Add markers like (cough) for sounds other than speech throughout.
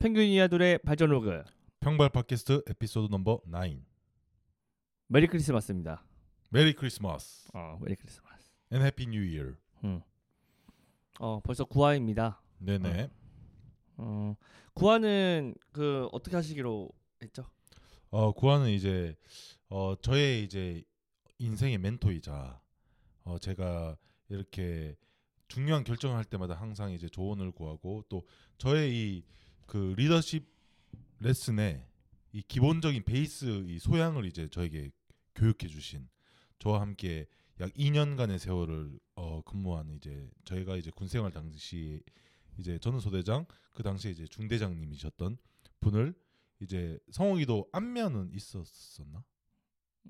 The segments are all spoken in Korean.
펭귄 이야둘의 발전 로그 평발 팟캐스트 에피소드 넘버 9. Merry Christmas입니다. Merry Christmas 어, Merry Christmas. New year. 음. 어, 벌써 9화입니다. 네네. 어, 9화는 그 어떻게 하시기로 했죠? 어 9화는 이제 어 저의 이제 인생의 멘토이자 어 제가 이렇게 중요한 결정을 할 때마다 항상 이제 조언을 구하고 또 저의 이 그 리더십 레슨의 이 기본적인 베이스 이 소양을 이제 저에게 교육해 주신 저와 함께 약 2년간의 세월을 어 근무한 이제 저희가 이제 군 생활 당시 이제 저는 소대장 그 당시에 이제 중대장님이셨던 분을 이제 성욱이도 안면은 있었었나?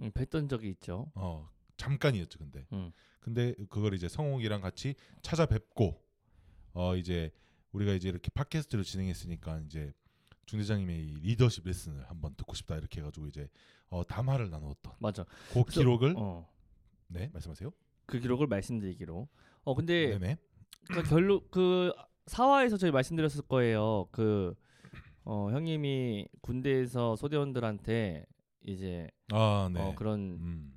음, 뵀던 적이 있죠. 어 잠깐이었죠 근데 음. 근데 그걸 이제 성욱이랑 같이 찾아뵙고 어 이제 우리가 이제 이렇게 팟캐스트를 진행했으니까 이제 중대장님의 이 리더십 레슨을 한번 듣고 싶다 이렇게 해가지고 이제 어 담화를 나누었던 맞아. 그 그래서- 기록을 어, 네 말씀하세요. 그 기록을 말씀드리기로. 어, 근데 네네. 그 결론 그 4화에서 저희 말씀드렸을 거예요. 그 어, 형님이 군대에서 소대원들한테 이제 아 네. 어, 그런 음,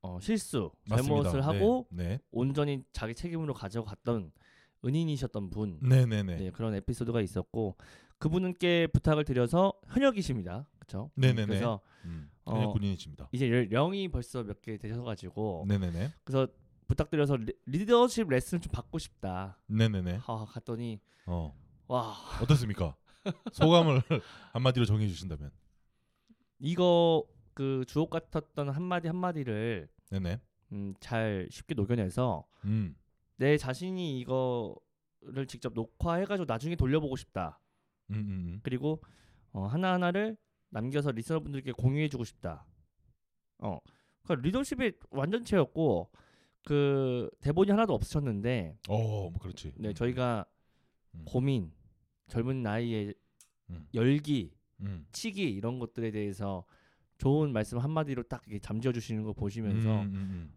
어, 실수, 맞습니다. 잘못을 하고 네. 온전히 자기 책임으로 가져갔던 은인이셨던 분 네. 네네네. 네, 그런 에피소드가 있었고 그분께 부탁을 드려서 현역이십니다. 그렇죠? 네네네. 그래서 음, 어, 현역 군인이십니다. 이제 열- 령이 벌써 몇 개 되셔가지고 네네네. 그래서 부탁드려서 리, 리더십 레슨을 좀 받고 싶다. 네네네. 하 갔더니 어 와 어떻습니까? 소감을 (laughs) 한마디로 정해 주신다면. 이거 그 주옥 같았던 한마디 한마디를 네네. 음, 잘 쉽게 녹여내서 음. 내 자신이 이거를 직접 녹화해가지고 나중에 돌려보고 싶다. 음, 음, 음. 그리고 어, 하나 하나를 남겨서 리서너분들께 공유해주고 싶다. 어, 그러니까 리더십의 완전체였고 그 대본이 하나도 없으셨는데, 어, 뭐 그렇지. 네 음, 저희가 음. 고민, 젊은 나이에 음. 열기, 음. 치기 이런 것들에 대해서 좋은 말씀 한마디로 딱 잠재워 주시는 거 보시면서 음, 음,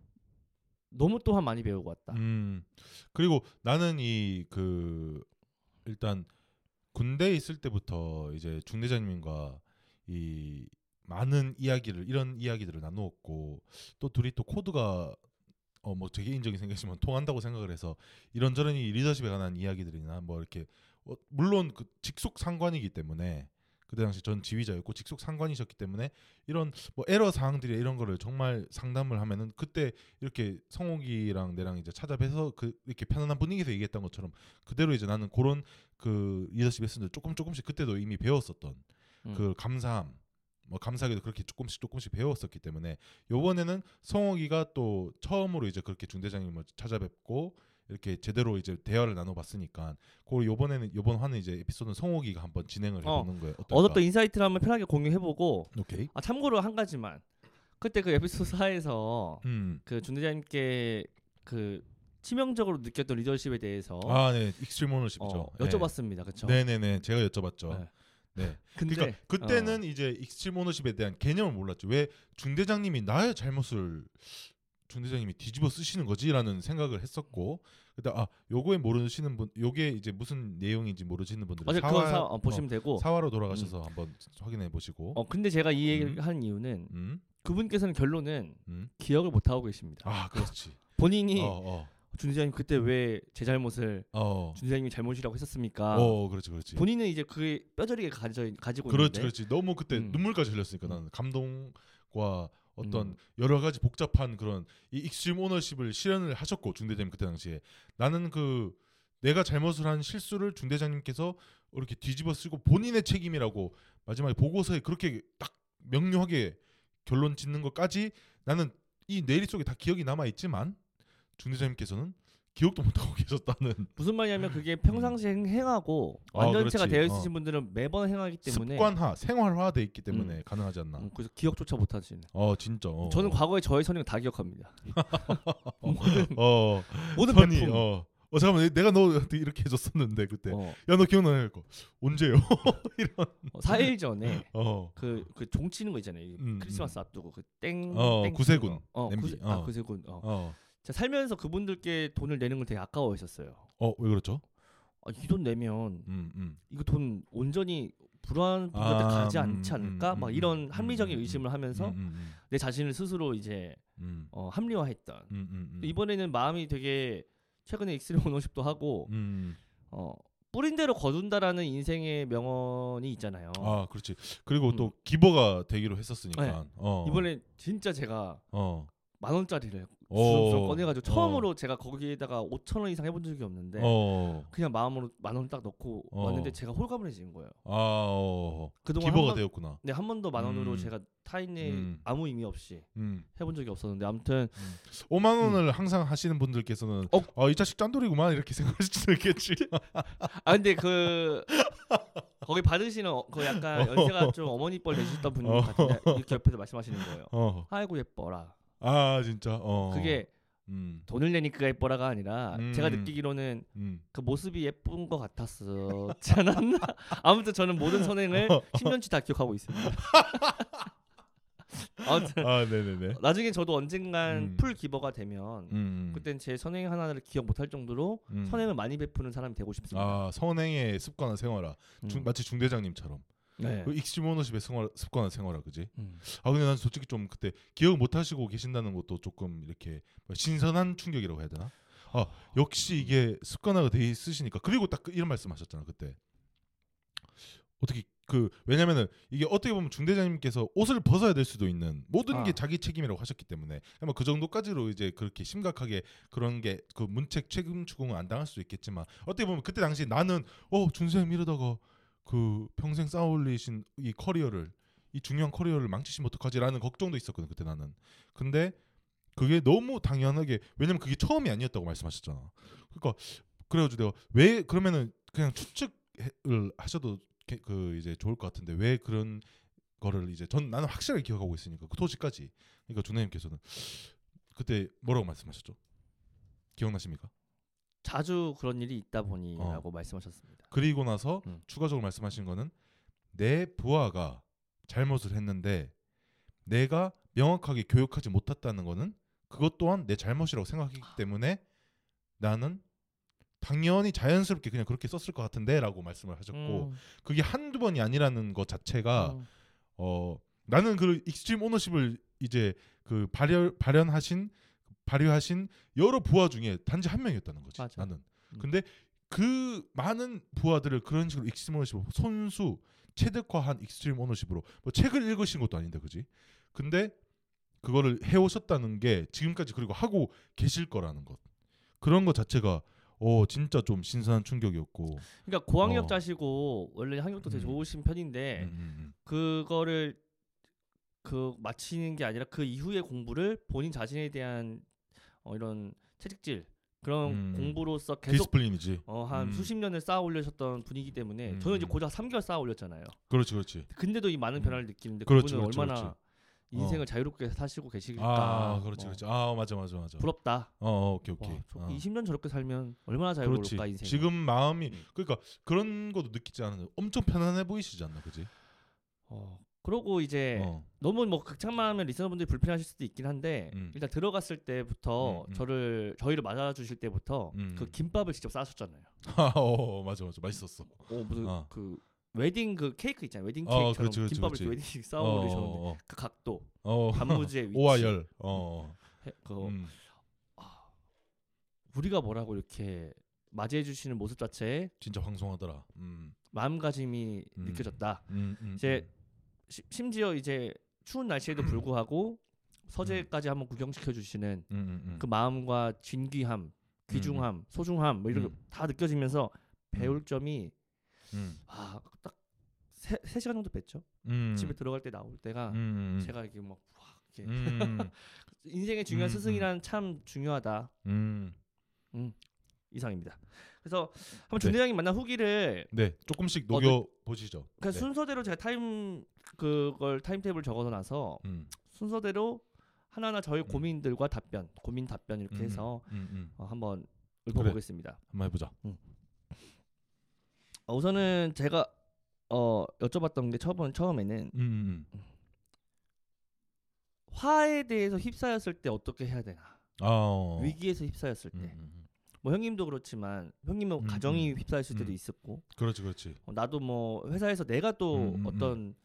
너무 또한 많이 배우고 왔다. 음. 음. 그리고 나는 이 그 일단 군대에 있을 때부터 이제 중대장님과 이 많은 이야기를 이런 이야기들을 나누었고 또 둘이 또 코드가 어뭐제 개인적인 생각이지만 통한다고 생각을 해서 이런저런 이 리더십에 관한 이야기들이나 뭐 이렇게 어, 물론 그 직속 상관이기 때문에 그때 당시 전 지휘자였고 직속 상관이셨기 때문에 이런 뭐 에러 사항들이 이런 거를 정말 상담을 하면은 그때 이렇게 성욱이랑 내랑 이제 찾아뵈서 그 이렇게 편안한 분위기에서 얘기했던 것처럼 그대로 이제 나는 그런 그 리더십 레슨들 조금 조금씩 그때도 이미 배웠었던 음. 그 감사함 뭐 감사하게도 그렇게 조금씩 조금씩 배웠었기 때문에 요번에는 성욱이가 또 처음으로 이제 그렇게 중대장님을 찾아뵙고 이렇게 제대로 이제 대화를 나눠봤으니까 그 요번에는 요번 화는 이제 에피소드는 성욱이가 한번 진행을 어, 해보는 거예요. 어떨까? 얻었던 insight를 한번 편하게 공유해보고 오케이. 아 참고로 한 가지만 그때 그 에피소드 4에서 음. 그 중대장님께 그 치명적으로 느꼈던 리더십에 대해서 아, 네. extreme ownership이죠. 어, 여쭤봤습니다. 그렇죠? 네, 네, 네. 제가 여쭤봤죠. 네. 네. (laughs) 근데 그러니까 그때는 어, 이제 extreme ownership에 대한 개념을 몰랐죠. 왜 중대장님이 나의 잘못을 중대장님이 뒤집어 쓰시는 거지라는 생각을 했었고 그때 아 요거에 모르시는 분 요게 이제 무슨 내용인지 모르시는 분들은 어제 그거 사, 어, 보시면 되고 사화로 돌아가셔서 한번 확인해 보시고 어 근데 제가 이 얘기를 음. 한 이유는 음, 그분께서는 결론은 음. 기억을 못 하고 계십니다. 아 그렇지 (laughs) 본인이 어, 어, 중대장님 그때 왜 제 잘못을 어, 중대장님이 잘못이라고 했었습니까? 어, 그렇지, 그렇지. 본인은 이제 그게 뼈저리게 가져 가지고 그렇지, 있는데 그렇지. 너무 그때 음. 눈물까지 흘렸으니까 음. 나는 감동과 어떤 음. 여러 가지 복잡한 그런 이 extreme ownership을 실현을 하셨고 중대장님 그때 당시에 나는 그 내가 잘못을 한 실수를 중대장님께서 이렇게 뒤집어 쓰고 본인의 책임이라고 마지막에 보고서에 그렇게 딱 명료하게 결론 짓는 것까지 나는 이 뇌리 속에 다 기억이 남아 있지만 중대장님께서는 기억도 못 하고 계셨다는 무슨 말이냐면 그게 평상시에 행- 행하고 아, 완전체가 그렇지. 되어 어. 있으신 분들은 매번 행하기 때문에 습관화, 생활화돼 있기 때문에 가능하지 않나. 음, 그래서 기억조차 못 하시는. 어 진짜. 어. 저는 과거에 저의 선행 다 기억합니다. (laughs) 모든 어 모든 선이 배품. 어. 어 잠깐만 내가 너한테 이렇게 해줬었는데 그때 어, 야너 기억나냐 거 언제요? (laughs) 이런 어, 4일 전에 어. 그 그 종 치는 거 있잖아요. 이 음, 크리스마스 앞두고 그땡 어, 구세군. 어, 냄비. 구세, 아 어. 구세군. 어. 어. 제가 살면서 그분들께 돈을 내는 걸 되게 아까워했었어요. 어 왜 그렇죠? 아, 이돈 내면 음, 음. 이거 돈 온전히 불우한 분들한테 아, 가지 음, 않지 않을까? 음, 막 음, 이런 음, 합리적인 음, 의심을 하면서 내 자신을 스스로 이제 음, 어, 합리화했던. 이번에는 마음이 되게 최근에 extreme ownership도 하고 음. 어, 뿌린 대로 거둔다라는 인생의 명언이 있잖아요. 아, 그렇지. 그리고 음. 또 giver가 되기로 했었으니까. 네. 어. 이번에 진짜 제가 어. 만 원짜리를 어. 주렁주렁 꺼내가지고 어. 처음으로 제가 거기에다가 5천 원 이상 해본 적이 없는데 어. 그냥 마음으로 만 원 딱 넣고 어. 왔는데 제가 홀가분해지는 거예요. 아, 어. 그동안 기버가 한 번, 되었구나. 네, 한 번도 만 원으로 음. 제가 타인의 음. 아무 의미 없이 음. 해본 적이 없었는데 아무튼 5만 원을 항상 하시는 분들께서는 어. 어, 이 자식 짠돌이구만 이렇게 생각하실 수도 있겠지. (laughs) 아 근데 그 거기 받으시는 어, 그 약간 연세가 (laughs) 좀 어머니 뻘 되셨던 어. 같은데 이렇게 옆에서 말씀하시는 거예요. 어. 아이고 예뻐라. 아, 진짜. 어. 그게 음. 돈을 내니까 예뻐라가 아니라 음. 제가 느끼기로는 음. 그 모습이 예쁜 것 같았었지 않았나? (laughs) 아무튼 저는 모든 선행을 10년치 다 기억하고 있습니다. (laughs) 아무튼 아, 네, 네, 네. 나중에 저도 언젠간 음. full giver가 되면 음. 그땐 제 선행 하나를 기억 못할 정도로 음. 선행을 많이 베푸는 사람이 되고 싶습니다. 아, 선행의 습관을 생활화. 음. 중, 마치 중대장님처럼. 네. 그 extreme ownership의 생활, 습관을 생활화, 그지? 음. 아 근데 난 솔직히 좀 그때 기억 못 하시고 계신다는 것도 조금 이렇게 뭐 신선한 충격이라고 해야 되나? 아 역시 이게 습관화가 돼 있으시니까 그리고 딱그 이런 말씀하셨잖아 그때 어떻게 그 왜냐면은 이게 어떻게 보면 중대장님께서 옷을 벗어야 될 수도 있는 모든 게 아. 자기 책임이라고 하셨기 때문에 아마 그 정도까지로 이제 그렇게 심각하게 그런 게 그 문책 책임 추궁을 안 당할 수도 있겠지만 어떻게 보면 그때 당시 나는 어 준쌤 이러다가 그 평생 쌓아올리신 이 커리어를 이 중요한 커리어를 망치시면 어떡하지라는 걱정도 있었거든 그때 나는. 근데 그게 너무 당연하게 왜냐면 그게 처음이 아니었다고 말씀하셨잖아. 그러니까 그래가지고 내가 왜 그러면은 그냥 추측을 하셔도 게- 그 이제 좋을 것 같은데 왜 그런 거를 이제 전 나는 확실하게 기억하고 있으니까 그 토지까지. 그러니까 주나님께서는 그때 뭐라고 말씀하셨죠? 기억나십니까 자주 그런 일이 있다 보니라고 말씀하셨습니다. 그리고 나서 음. 추가적으로 말씀하신 거는 내 부하가 잘못을 했는데 내가 명확하게 교육하지 못했다는 거는 그것 또한 내 잘못이라고 생각하기 때문에 나는 당연히 자연스럽게 그냥 그렇게 썼을 것 같은데라고 말씀을 하셨고 음, 그게 한두 번이 아니라는 것 자체가 음. 어 나는 그 extreme ownership을 이제 그 발현 발현하신 발휘하신 여러 부하 중에 단지 한 명이었다는 거지 맞아. 나는 음. 근데 그 많은 부하들을 그런 식으로 extreme ownership으로 손수 체득화한 extreme ownership으로 뭐 책을 읽으신 것도 아닌데 그지 근데 그거를 해오셨다는 게 지금까지 그리고 하고 계실 거라는 것 그런 것 자체가 어 진짜 좀 신선한 충격이었고 그러니까 고학력 어. 자시고 원래 학력도 되게 음. 좋으신 편인데 음, 음, 음. 그거를 그 마치는 게 아니라 그 이후의 공부를 본인 자신에 대한 어, 이런 채찍질 그런 음. 공부로서 계속 discipline이지 어, 한 음. 수십 년을 쌓아 올리셨던 분이기 때문에 음, 저는 이제 음. 고작 3개월 쌓아 올렸잖아요. 그렇지 그렇지 근데도 이 많은 음. 변화를 느끼는데 그렇지, 그분은 그렇지, 얼마나 그렇지. 인생을 어. 자유롭게 사시고 계실까. 아 그렇지 어, 그렇지 아 맞아 맞아 맞아 부럽다. 어, 어 오케이 오케이 와, 저 어. 20년 저렇게 살면 얼마나 자유로울까 인생. 지금 마음이 음. 그러니까 그런 것도 느끼지 않아요 엄청 편안해 보이시지 않나 그지 어, 그러고 이제 어. 너무 뭐 극찬만 하면 리스너분들이 불편하실 수도 있긴 한데 음. 일단 들어갔을 때부터 음, 음. 저를 저희를 맞아주실 때부터 음. 그 김밥을 직접 싸셨잖아요. (laughs) 어 맞아 맞아 맛있었어 어 무슨 어. 그 웨딩 그 케이크 있잖아요. 웨딩 어, 케이크처럼 그렇지, 그렇지, 김밥을 그렇지. 웨딩 싸 어, 올리셨는데 어, 그 각도, 어, (laughs) 어. 단무지의 위치, 오와 열 어. 해- 그 음. 우리가 뭐라고 이렇게 맞이해 주시는 모습 자체에 진짜 황송하더라 음. 마음가짐이 음. 느껴졌다. 음, 음, 이제 시- 심지어 이제 추운 날씨에도 (clears throat) 불구하고 서재까지 한번 구경시켜 주시는 음, 음, 음. 그 마음과 진귀함, 귀중함, 소중함 뭐 이런 음. 게 다 느껴지면서 배울 점이 음. 아딱 세, 세 시간 정도 뵀죠. 음. 집에 들어갈 때 나올 때가 음, 음. 제가 이게 막 와, 이렇게 음. (laughs) 인생의 중요한 음, 스승이란 참 중요하다 음. 이상입니다. 그래서 한번 네. 중대장님 만난 후기를 네 조금씩 어, 녹여 보시죠 그냥 네. 순서대로 제가 타임 그걸 타임테이블 적어서 나서 음. 순서대로 하나하나 저희 음. 고민들과 답변, 고민 답변 이렇게 음, 해서 음, 음. 어, 한번 읊어보겠습니다. 한번 해보자 어, 우선은 제가 어, 여쭤봤던 게 처음 처음에는 음, 음. 화에 대해서 휩싸였을 때 어떻게 해야 되나? 아 어. 위기에서 휩싸였을 때. 뭐 형님도 그렇지만 형님은 음, 가정이 음, 휩싸였을 때도 음. 있었고. 그렇지 그렇지. 어, 나도 뭐 회사에서 내가 또 음, 음, 음. 어떤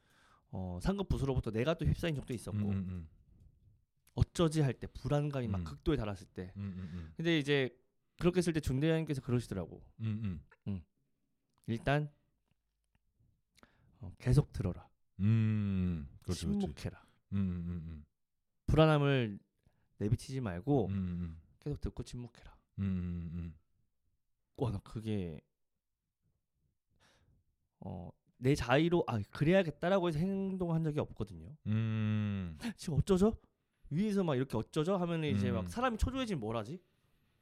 어, 상급 부수로부터 내가 또 휩싸인 적도 있었고. 어쩌지 할 때 불안감이 막 음. 극도에 달았을 때. 근데 이제 그렇게 했을 때 중대 장님께서 그러시더라고. 음, 음, 일단 어, 계속 들어라. 음, 그렇지. 침묵해라. 불안함을 내비치지 말고 계속 듣고 침묵해라 음, 음, 음, 와 나 그게 어 내 자의로 아 그래야겠다라고 해서 행동한 적이 없거든요 음, (laughs) 지금 어쩌죠 위에서 막 이렇게 어쩌죠 하면 이제 음. 막 사람이 초조해지면 뭘 하지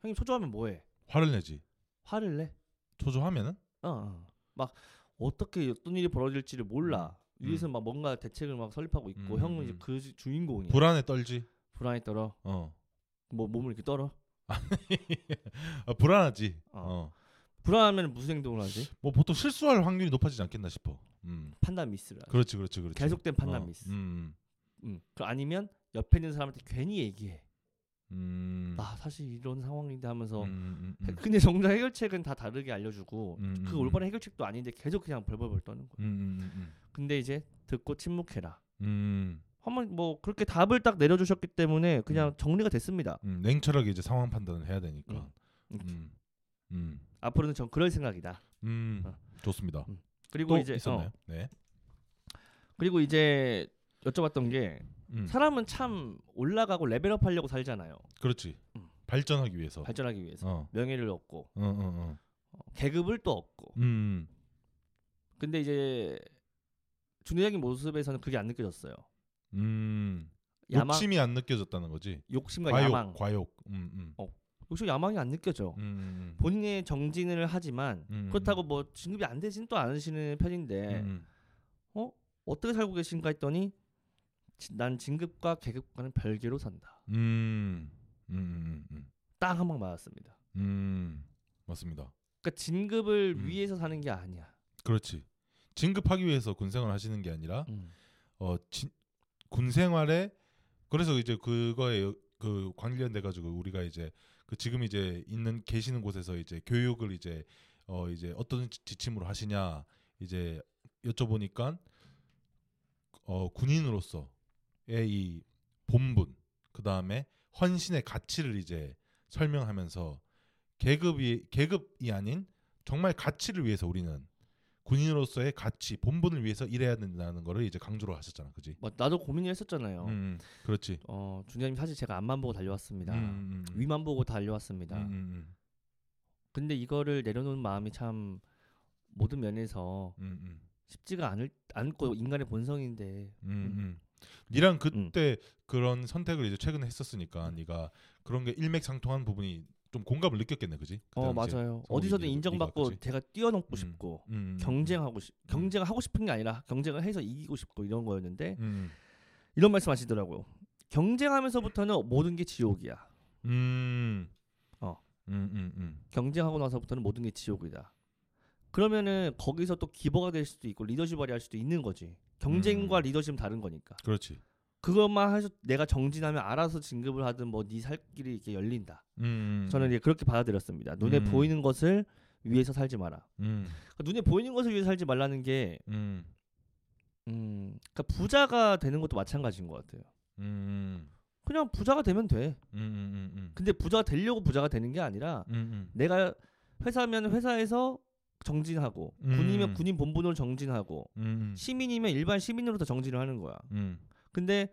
형님 초조하면 뭐해 화를 내지. 화를 내 초조하면은 어, 어. 막 어떻게 어떤 일이 벌어질지를 몰라. 음. 위에서 막 뭔가 대책을 막 설립하고 있고 음, 형은 음, 이제 음. 그 주- 주인공이야. 불안에 떨지. 불안에 떨어. 어, 뭐 몸을 이렇게 떨어. (laughs) 아, 불안하지. 어. 어. 불안하면 무슨 행동을 하지? 뭐 보통 실수할 확률이 높아지지 않겠나 싶어. 음, 판단. 하지. 그렇지, 그렇지, 그렇지. 계속된 판단 어, 미스. 음, 음. 그 아니면 옆에 있는 사람한테 괜히 얘기해. 음, 나 사실 이런 상황인데 하면서. 음, 음, 음, 근데 정작 해결책은 다 다르게 알려주고 음, 그 음, 올바른 해결책도 아닌데 계속 그냥 벌벌벌 떠는 거야. 음, 음, 음, 근데 이제 듣고 침묵해라. 음, 한번 뭐 그렇게 답을 딱 내려주셨기 때문에 그냥 정리가 됐습니다. 음, 냉철하게 이제 상황 판단을 해야 되니까. 음. 음, 음, 앞으로는 전 그럴 생각이다. 음, 어. 좋습니다. 음. 그리고 또 이제 있었나요? 어, 네. 그리고 이제 여쭤봤던 게 음, 사람은 참 올라가고 레벨업 하려고 살잖아요. 그렇지. 음. 발전하기 위해서. 발전하기 위해서 어, 명예를 얻고 어, 어, 어. 어, 계급을 또 얻고. 음, 근데 이제 중대장님 모습에서는 그게 안 느껴졌어요. 음, 야망, 욕심이 안 느껴졌다는 거지. 욕심과 과욕, 야망, 과욕. 음, 음, 욕심 야망이 안 느껴져. 음, 음, 본인의 정진을 하지만 음, 그렇다고 뭐 진급이 안 되진 또 않으시는 편인데 음, 어떻게 살고 계신가 했더니 지- 난 진급과 계급과는 별개로 산다. 음, 음, 음, 음, 딱한 방 맞았습니다. 음, 맞습니다. 그러니까 진급을 음. 위해서 사는 게 아니야. 그렇지. 진급하기 위해서 군 생활 하시는 게 아니라 음. 어, 진, 군 생활에 그래서 이제 그거에 그 관련돼 가지고 우리가 이제 그 지금 이제 있는 계시는 곳에서 이제 교육을 이제 어 이제 어떤 지- 지침으로 하시냐 이제 여쭤보니까 어 군인으로서의 이 본분 그 다음에 헌신의 가치를 이제 설명하면서 계급이 계급이 아닌 정말 가치를 위해서 우리는 군인으로서의 가치 본분을 위해서 일해야 된다는 거를 이제 강조를 하셨잖아, 그지? 뭐 나도 고민을 했었잖아요. 음, 그렇지. 어, 중대장님 사실 제가 앞만 보고 달려왔습니다. 음, 음, 음. 위만 보고 달려왔습니다. 음, 음, 근데 이거를 내려놓는 마음이 참 모든 면에서 음, 음, 쉽지가 않을 않고 인간의 본성인데 음, 음. 니랑 음. 그때 그런 선택을 이제 최근에 했었으니까 네가 그런 게 일맥상통한 부분이 좀 공감을 느꼈겠네, 그지? 그때 어 당시에. 맞아요. 어디서든 인정받고 그치? 제가 뛰어넘고 음. 싶고 음, 음, 경쟁하고 싶 경쟁하고 싶은 게 아니라 경쟁을 해서 이기고 싶고 이런 거였는데 음, 이런 말씀하시더라고요. 경쟁하면서부터는 모든 게 지옥이야. 음, 어. 음, 음, 음, 경쟁하고 나서부터는 모든 게 지옥이다. 그러면은 거기서 또 기버가 될 수도 있고 리더십 발휘할 수도 있는 거지. 경쟁과 음. 리더십은 다른 거니까. 그렇지. 그것만 해서 내가 정진하면 알아서 진급을 하든 뭐 네 살 길이 이렇게 열린다. 음, 저는 이제 그렇게 받아들였습니다. 눈에 음. 보이는 것을 위해서 살지 마라. 음, 그러니까 눈에 보이는 것을 위해서 살지 말라는 게 음, 음, 그러니까 부자가 되는 것도 마찬가지인 것 같아요. 음, 그냥 부자가 되면 돼. 음, 음, 음, 근데 부자가 되려고 부자가 되는 게 아니라 음, 음, 내가 회사면 회사에서 정진하고 음. 군이면 군인 본분으로 정진하고 음, 시민이면 일반 시민으로서 정진을 하는 거야. 음, 근데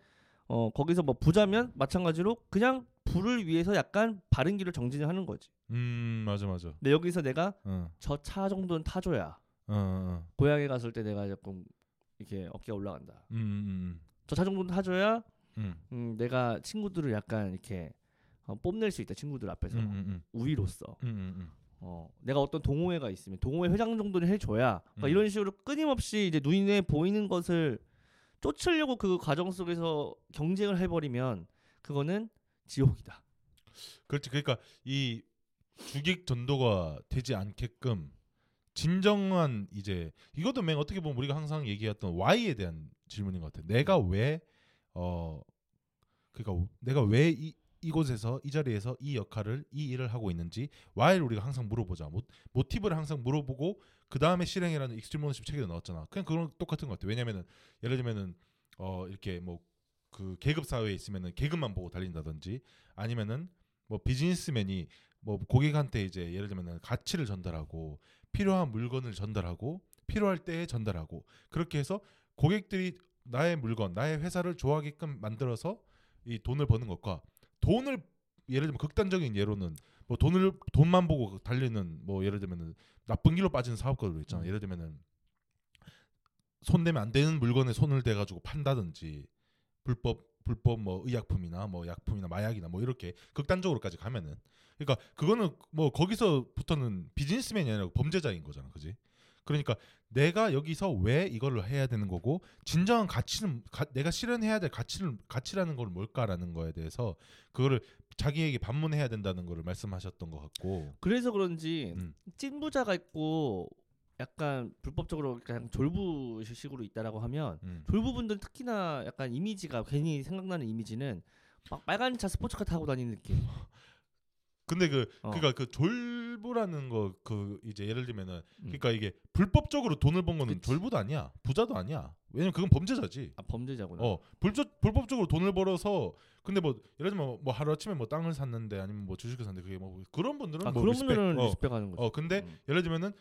어 거기서 뭐 부자면 마찬가지로 그냥 부를 위해서 약간 바른 길을 정진을 하는 거지. 음, 맞아, 맞아. 근데 여기서 내가 어, 저차 정도는 타줘야 어, 어, 고향에 갔을 때 내가 조금 이렇게 어깨가 올라간다. 음, 음, 저차 정도는 타줘야 음, 음, 내가 친구들을 약간 이렇게 어, 뽐낼 수 있다. 친구들 앞에서 음, 음, 음, 우위로서. 음, 음, 음. 어, 내가 어떤 동호회가 있으면 동호회 회장 정도는 해줘야 그러니까 음. 이런 식으로 끊임없이 이제 눈에 보이는 것을 쫓으려고 그 과정 속에서 경쟁을 해버리면 그거는 지옥이다. 그렇지. 그러니까 이 주객 전도가 되지 않게끔 진정한 이제 이것도 맨 어떻게 보면 우리가 항상 얘기했던 why에 대한 질문인 것 같아. 내가 왜 어 그러니까 내가 왜 이 이곳에서 이 자리에서 이 역할을 이 일을 하고 있는지 why를 우리가 항상 물어보자. 모, 모티브를 항상 물어보고 그 다음에 실행이라는 Extreme Ownership 책에도 나왔잖아. 그냥 그런 똑같은 것 같아. 왜냐면은 예를 들면은 어 이렇게 뭐 그 계급 사회에 있으면은 계급만 보고 달린다든지 아니면은 뭐 비즈니스맨이 뭐 고객한테 이제 예를 들면은 가치를 전달하고 필요한 물건을 전달하고 필요할 때에 전달하고 그렇게 해서 고객들이 나의 물건, 나의 회사를 좋아하게끔 만들어서 이 돈을 버는 것과 돈을 예를 들면 극단적인 예로는 뭐 돈을 돈만 보고 달리는 뭐 예를 들면은 나쁜 길로 빠지는 사업가들 있잖아. 음. 예를 들면은 손 대면 안 되는 물건에 손을 대 가지고 판다든지 불법 불법 뭐 의약품이나 뭐 약품이나 마약이나 뭐 이렇게 극단적으로까지 가면은 그러니까 그거는 뭐 거기서부터는 비즈니스맨이 아니라 범죄자인 거잖아. 그지? 그러니까 내가 여기서 왜 이거를 해야 되는 거고 진정한 가치는 가- 내가 실현해야 될 가치를 가치라는 걸 뭘까라는 거에 대해서 그거를 자기에게 반문해야 된다는 거를 말씀하셨던 것 같고 그래서 그런지 음. 찐부자가 있고 약간 불법적으로 그냥 졸부식으로 있다라고 하면 음. 졸부분들 특히나 약간 이미지가 괜히 생각나는 이미지는 막 빨간 차 스포츠카 타고 다니는 느낌. (laughs) 근데 그 어. 그러니까 그 졸부라는 거 그 이제 예를 들면은 음. 그러니까 이게 불법적으로 돈을 번 거는 그치. 졸부도 아니야 부자도 아니야 왜냐면 그건 범죄자지 아 범죄자구나. 어 불법 불법적으로 돈을 벌어서 근데 뭐 예를 들면 뭐 하루 아침에 뭐 땅을 샀는데 아니면 뭐 주식을 샀는데 그게 뭐 그런 분들은 아 뭐 그런 respect, 분들은 어, respect하는 거죠. 어 근데 음. 예를 들면은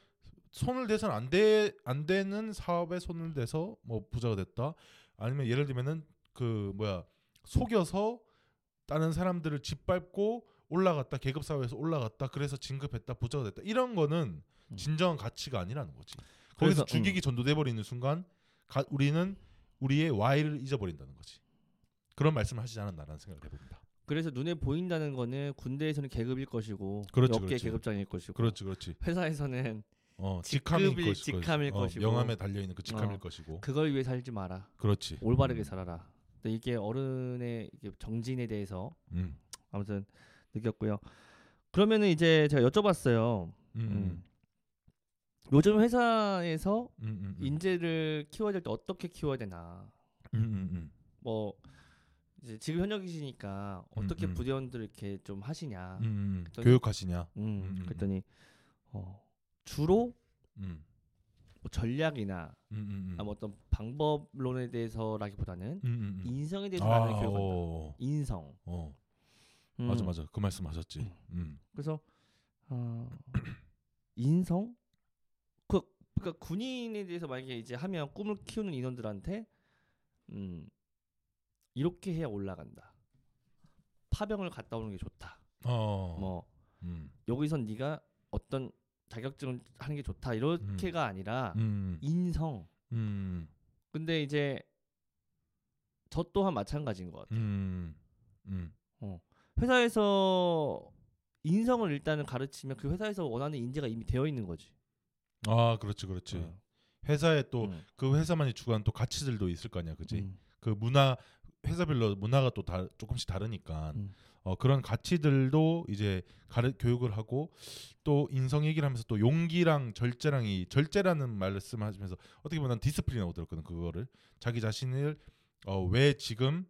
손을 대서는 안돼안 되는 사업에 손을 대서 뭐 부자가 됐다 아니면 예를 들면은 그 뭐야 속여서 다른 사람들을 짓밟고 올라갔다 계급 사회에서 올라갔다 그래서 진급했다 부자가 됐다 이런 거는 음. 진정한 가치가 아니라는 거지 그래서, 거기서 죽이기 전도돼 버리는 순간 가, 우리는 우리의 Y를 잊어버린다는 거지 그런 말씀을 하시지 않았나라는 생각을 해봅니다 그래서 눈에 보인다는 거는 군대에서는 계급일 것이고 그렇지, 업계 그렇지. 계급장일 것이고 그렇지 그렇지 회사에서는 어 직함일 것이- 직함일 어, 것이고. 명함에 달려 있는 그 직함일 어. 것이고 그걸 위해 살지 마라. 그렇지 올바르게 음. 살아라. 근데 이게 어른의 정진에 대해서 음. 아무튼 느꼈고요. 그러면은 이제 제가 여쭤봤어요. 음. 음. 요즘 회사에서 음, 음, 음. 인재를 키워야 될 때 어떻게 키워야 되나. 음, 음, 음. 뭐 이제 지금 현역이시니까 어떻게 음. 부대원들 이렇게 좀 하시냐. 음, 음. 그랬더니- 교육하시냐? 음, 음, 음, 그랬더니 어, 주로 음. 뭐 전략이나 음, 음, 음. 어떤 방법론에 대해서라기보다는 음, 음, 음. 인성에 대해서 아, 많이 교육한다. 어, 인성. 어. 음, 맞아, 맞아. 그 말씀 하셨지. 음. 그래서 어, (clears throat) 인성 그 그러니까 군인에 대해서 만약에 이제 하면 꿈을 키우는 인원들한테 음 이렇게 해야 올라간다. 파병을 갔다 오는 게 좋다. 어. 뭐 음. 여기선 네가 어떤 자격증을 하는 게 좋다. 이렇게가 아니라 음. 인성. 음. 근데 이제 저 또한 마찬가지인 것 같아요. 음. 음. 회사에서 인성을 일단은 가르치면 그 회사에서 원하는 인재가 이미 되어 있는 거지. 아, 그렇지, 그렇지. 어. 회사에 또 음. 그 회사만이 추구하는 또 가치들도 있을 거 아니야, 그지? 음. 그 문화 회사별로 문화가 또 다, 조금씩 다르니까 음. 어, 그런 가치들도 이제 가르, 교육을 하고 또 인성 얘기를 하면서 또 용기랑 절제랑 이 절제라는 말씀하시면서 어떻게 보면 난 discipline이라고 들었거든 그거를 자기 자신을 어, 왜 지금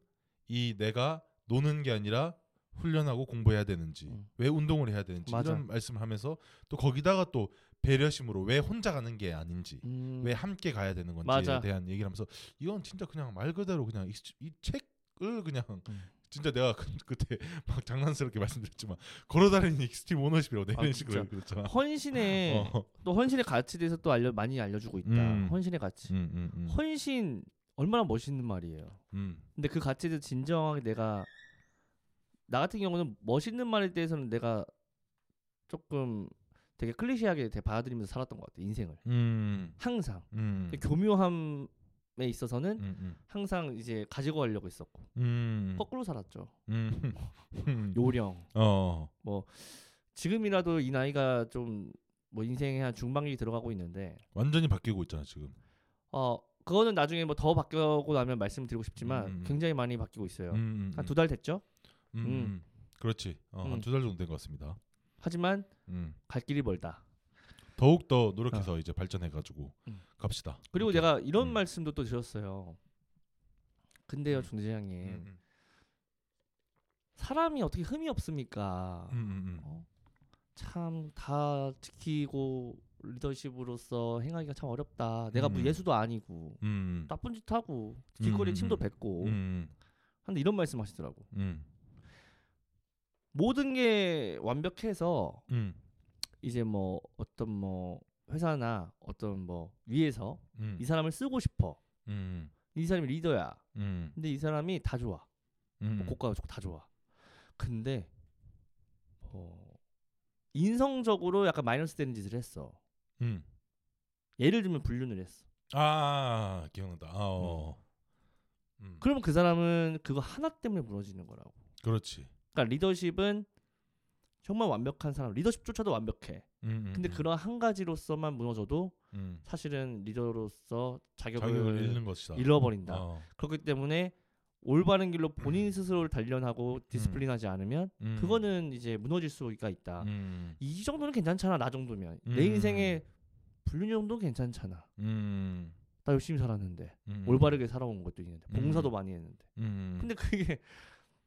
이 내가 노는 게 아니라 훈련하고 공부해야 되는지 음. 왜 운동을 해야 되는지 맞아. 이런 말씀하면서 또 거기다가 또 배려심으로 왜 혼자 가는 게 아닌지 음. 왜 함께 가야 되는 건지에 맞아. 대한 얘기를 하면서 이건 진짜 그냥 말 그대로 그냥 이, 이 책을 그냥 음. 진짜 내가 그, 그때 (laughs) 막 장난스럽게 말씀드렸지만 걸어다니는 Extreme Ownership이라고 아, 이런 진짜. 식으로 그랬잖아. 헌신의 (laughs) 어. 또 헌신의 가치에 대해서 또 알려 많이 알려주고 있다. 음. 헌신의 가치. 음, 음, 음. 헌신 얼마나 멋있는 말이에요. 음. 근데 그 가치에 대해서 진정하게 내가 나 같은 경우는 멋있는 말에 대해서는 내가 조금 되게 클리시하게 되게 받아들이면서 살았던 것 같아 인생을 음. 항상 음. 근데 교묘함에 있어서는 음, 음. 항상 이제 가지고 가려고 했었고 음. 거꾸로 살았죠 음. 음. (laughs) 요령 어. 지금이라도 이 나이가 좀 뭐 인생의 한 중반기 들어가고 있는데 완전히 바뀌고 있잖아 지금. 어 그거는 나중에 뭐 더 바뀌고 나면 말씀드리고 싶지만. 굉장히 많이 바뀌고 있어요 한 음. 두달 됐죠 음, 음. 음. 그렇지. 어, 음. 한두 달 정도 된 것 같습니다. 하지만 음. 갈 길이 멀다 더욱 더 노력해서 이제 발전해가지고 어. 음. 갑시다. 그리고 이렇게. 내가 이런 음. 말씀도 또 드렸어요 근데요 음. 중대장님 음, 음. 사람이 어떻게 흠이 없습니까? 어? 참다 지키고 리더십으로서 행하기가 참 어렵다. 내가 뭐 음. 예수도 아니고 음, 나쁜 짓 하고 길거리에 음, 침도 음. 뱉고 음, 하는데 이런 말씀 하시더라고. 음, 모든 게 완벽해서 음, 이제 뭐 어떤 뭐 회사나 어떤 뭐 위에서 음, 이 사람을 쓰고 싶어. 음, 이 사람이 리더야. 음, 근데 이 사람이 다 좋아. 음, 뭐 고가가 좋고 다 좋아. 근데 어 인성적으로 약간 마이너스 되는 짓을 했어. 음. 예를 들면 불륜을 했어. 아 기억난다. 아, 어. 음. 그러면 그 사람은 그거 하나 때문에 무너지는 거라고. 그렇지. 그러니까 리더십은 정말 완벽한 사람, 리더십조차도 완벽해. 음, 음, 근데 음. 그런 한 가지로서만 무너져도 음. 사실은 리더로서 자격을, 자격을 잃는 것이다. 잃어버린다. 어. 그렇기 때문에 올바른 길로 본인 스스로를 단련하고 디스플린하지 않으면 음. 그거는 이제 무너질 수가 있다. 음. 이 정도는 괜찮잖아. 나 정도면 음. 내 인생에 불륜 정도 는 괜찮잖아. 음. 나 열심히 살았는데 음. 올바르게 살아온 것도 있는데 음. 봉사도 많이 했는데. 음. 근데 그게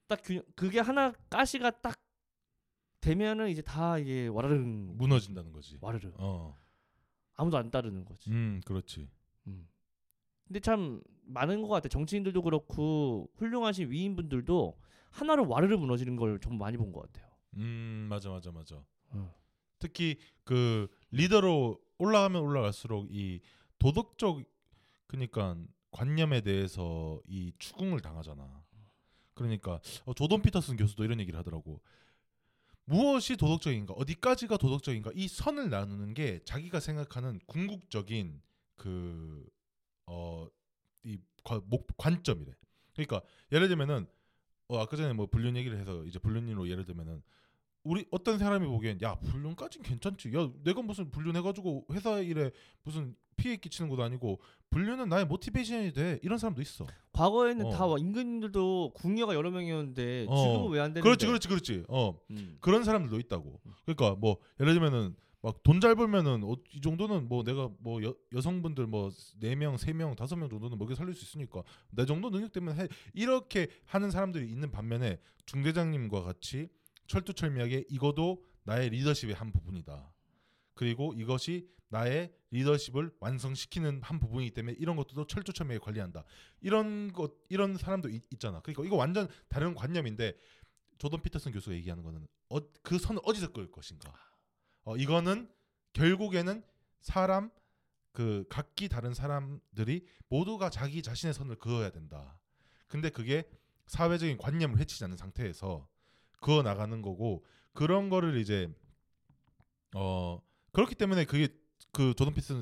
딱 균, 그게 하나 가시가 딱 되면은 이제 다 이게 와르릉 무너진다는 거지. 와르르 어. 아무도 안 따르는 거지. 음, 그렇지. 음. 근데 참 많은 것 같아. 정치인들도 그렇고 훌륭하신 위인분들도 하나로 와르르 무너지는 걸 정말 많이 본 것 같아요. 음, 맞아 맞아 맞아. 어. 특히 그 리더로 올라가면 올라갈수록 이 도덕적 그러니까 관념에 대해서 이 추궁을 당하잖아. 그러니까 어, 조던 피터슨 교수도 이런 얘기를 하더라고. 무엇이 도덕적인가, 어디까지가 도덕적인가 이 선을 나누는 게 자기가 생각하는 궁극적인 그 그어 이 관점이래. 그러니까 예를 들면은 어 아까 전에 뭐 불륜 얘기를 해서 이제 불륜으로 예를 들면은 우리 어떤 사람이 보기엔 야 불륜까진 괜찮지. 야 내가 무슨 불륜 해가지고 회사 일에 무슨 피해 끼치는 것도 아니고 불륜은 나의 모티베이션이 돼. 이런 사람도 있어. 과거에는 어. 다 임금님들도 궁녀가 여러 명이었는데 어. 지금은 왜 안 되는데? 그렇지, 그렇지, 그렇지. 어 음. 그런 사람들도 있다고. 그러니까 뭐 예를 들면은 막 돈 잘 벌면은 어, 이 정도는 뭐 내가 뭐 여, 여성분들 뭐 네 명, 세 명, 다섯 명 정도는 먹여 살릴 수 있으니까 내 정도 능력 때문에 해. 이렇게 하는 사람들이 있는 반면에 중대장님과 같이 철두철미하게 이것도 나의 리더십의 한 부분이다. 그리고 이것이 나의 리더십을 완성시키는 한 부분이기 때문에 이런 것들도 철두철미하게 관리한다. 이런 것 이런 사람도 있, 있잖아. 그러니까 이거 완전 다른 관념인데 조던 피터슨 교수가 얘기하는 거는 어, 그 선을 어디서 끌 것인가. 어, 이거는 결국에는 사람 그 각기 다른 사람들이 모두가 자기 자신의 선을 그어야 된다. 근데 그게 사회적인 관념을 해치지 않는 상태에서 그어 나가는 거고 그런 거를 이제 어 그렇기 때문에 그게 그 조던 피슨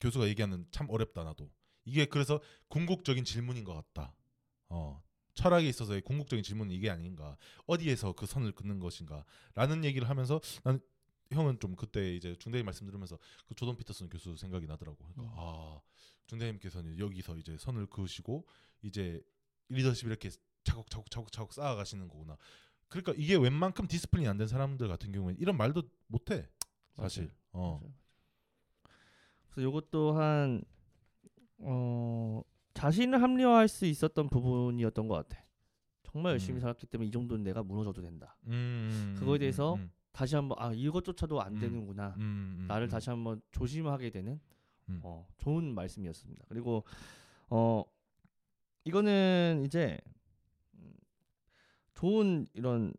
교수가 얘기하는 참 어렵다 나도 이게 그래서 궁극적인 질문인 것 같다. 어 철학에 있어서의 궁극적인 질문은 이게 아닌가 어디에서 그 선을 긋는 것인가라는 얘기를 하면서 나는 형은 좀 그때 이제 중대님 말씀 들으면서 그 조던 피터슨 교수 생각이 나더라고. 그러니까 음. 아 중대님께서는 여기서 이제 선을 그으시고 이제 리더십 이렇게 차곡차곡 차곡차곡 쌓아가시는 거구나. 그러니까 이게 웬만큼 discipline이 안된 사람들 같은 경우에는 이런 말도 못해 사실. 맞아요. 어. 맞아요. 그래서 이것 또한 어, 자신을 합리화할 수 있었던 부분이었던 것 같아. 정말 열심히 음. 살았기 때문에 이 정도는 내가 무너져도 된다. 음, 그거에 음, 대해서 음, 다시 한번 아 이것조차도 안 음. 되는구나. 음, 음, 나를 음. 다시 한번 조심하게 되는 음. 어, 좋은 말씀이었습니다. 그리고 어 이거는 이제 음, 좋은 이런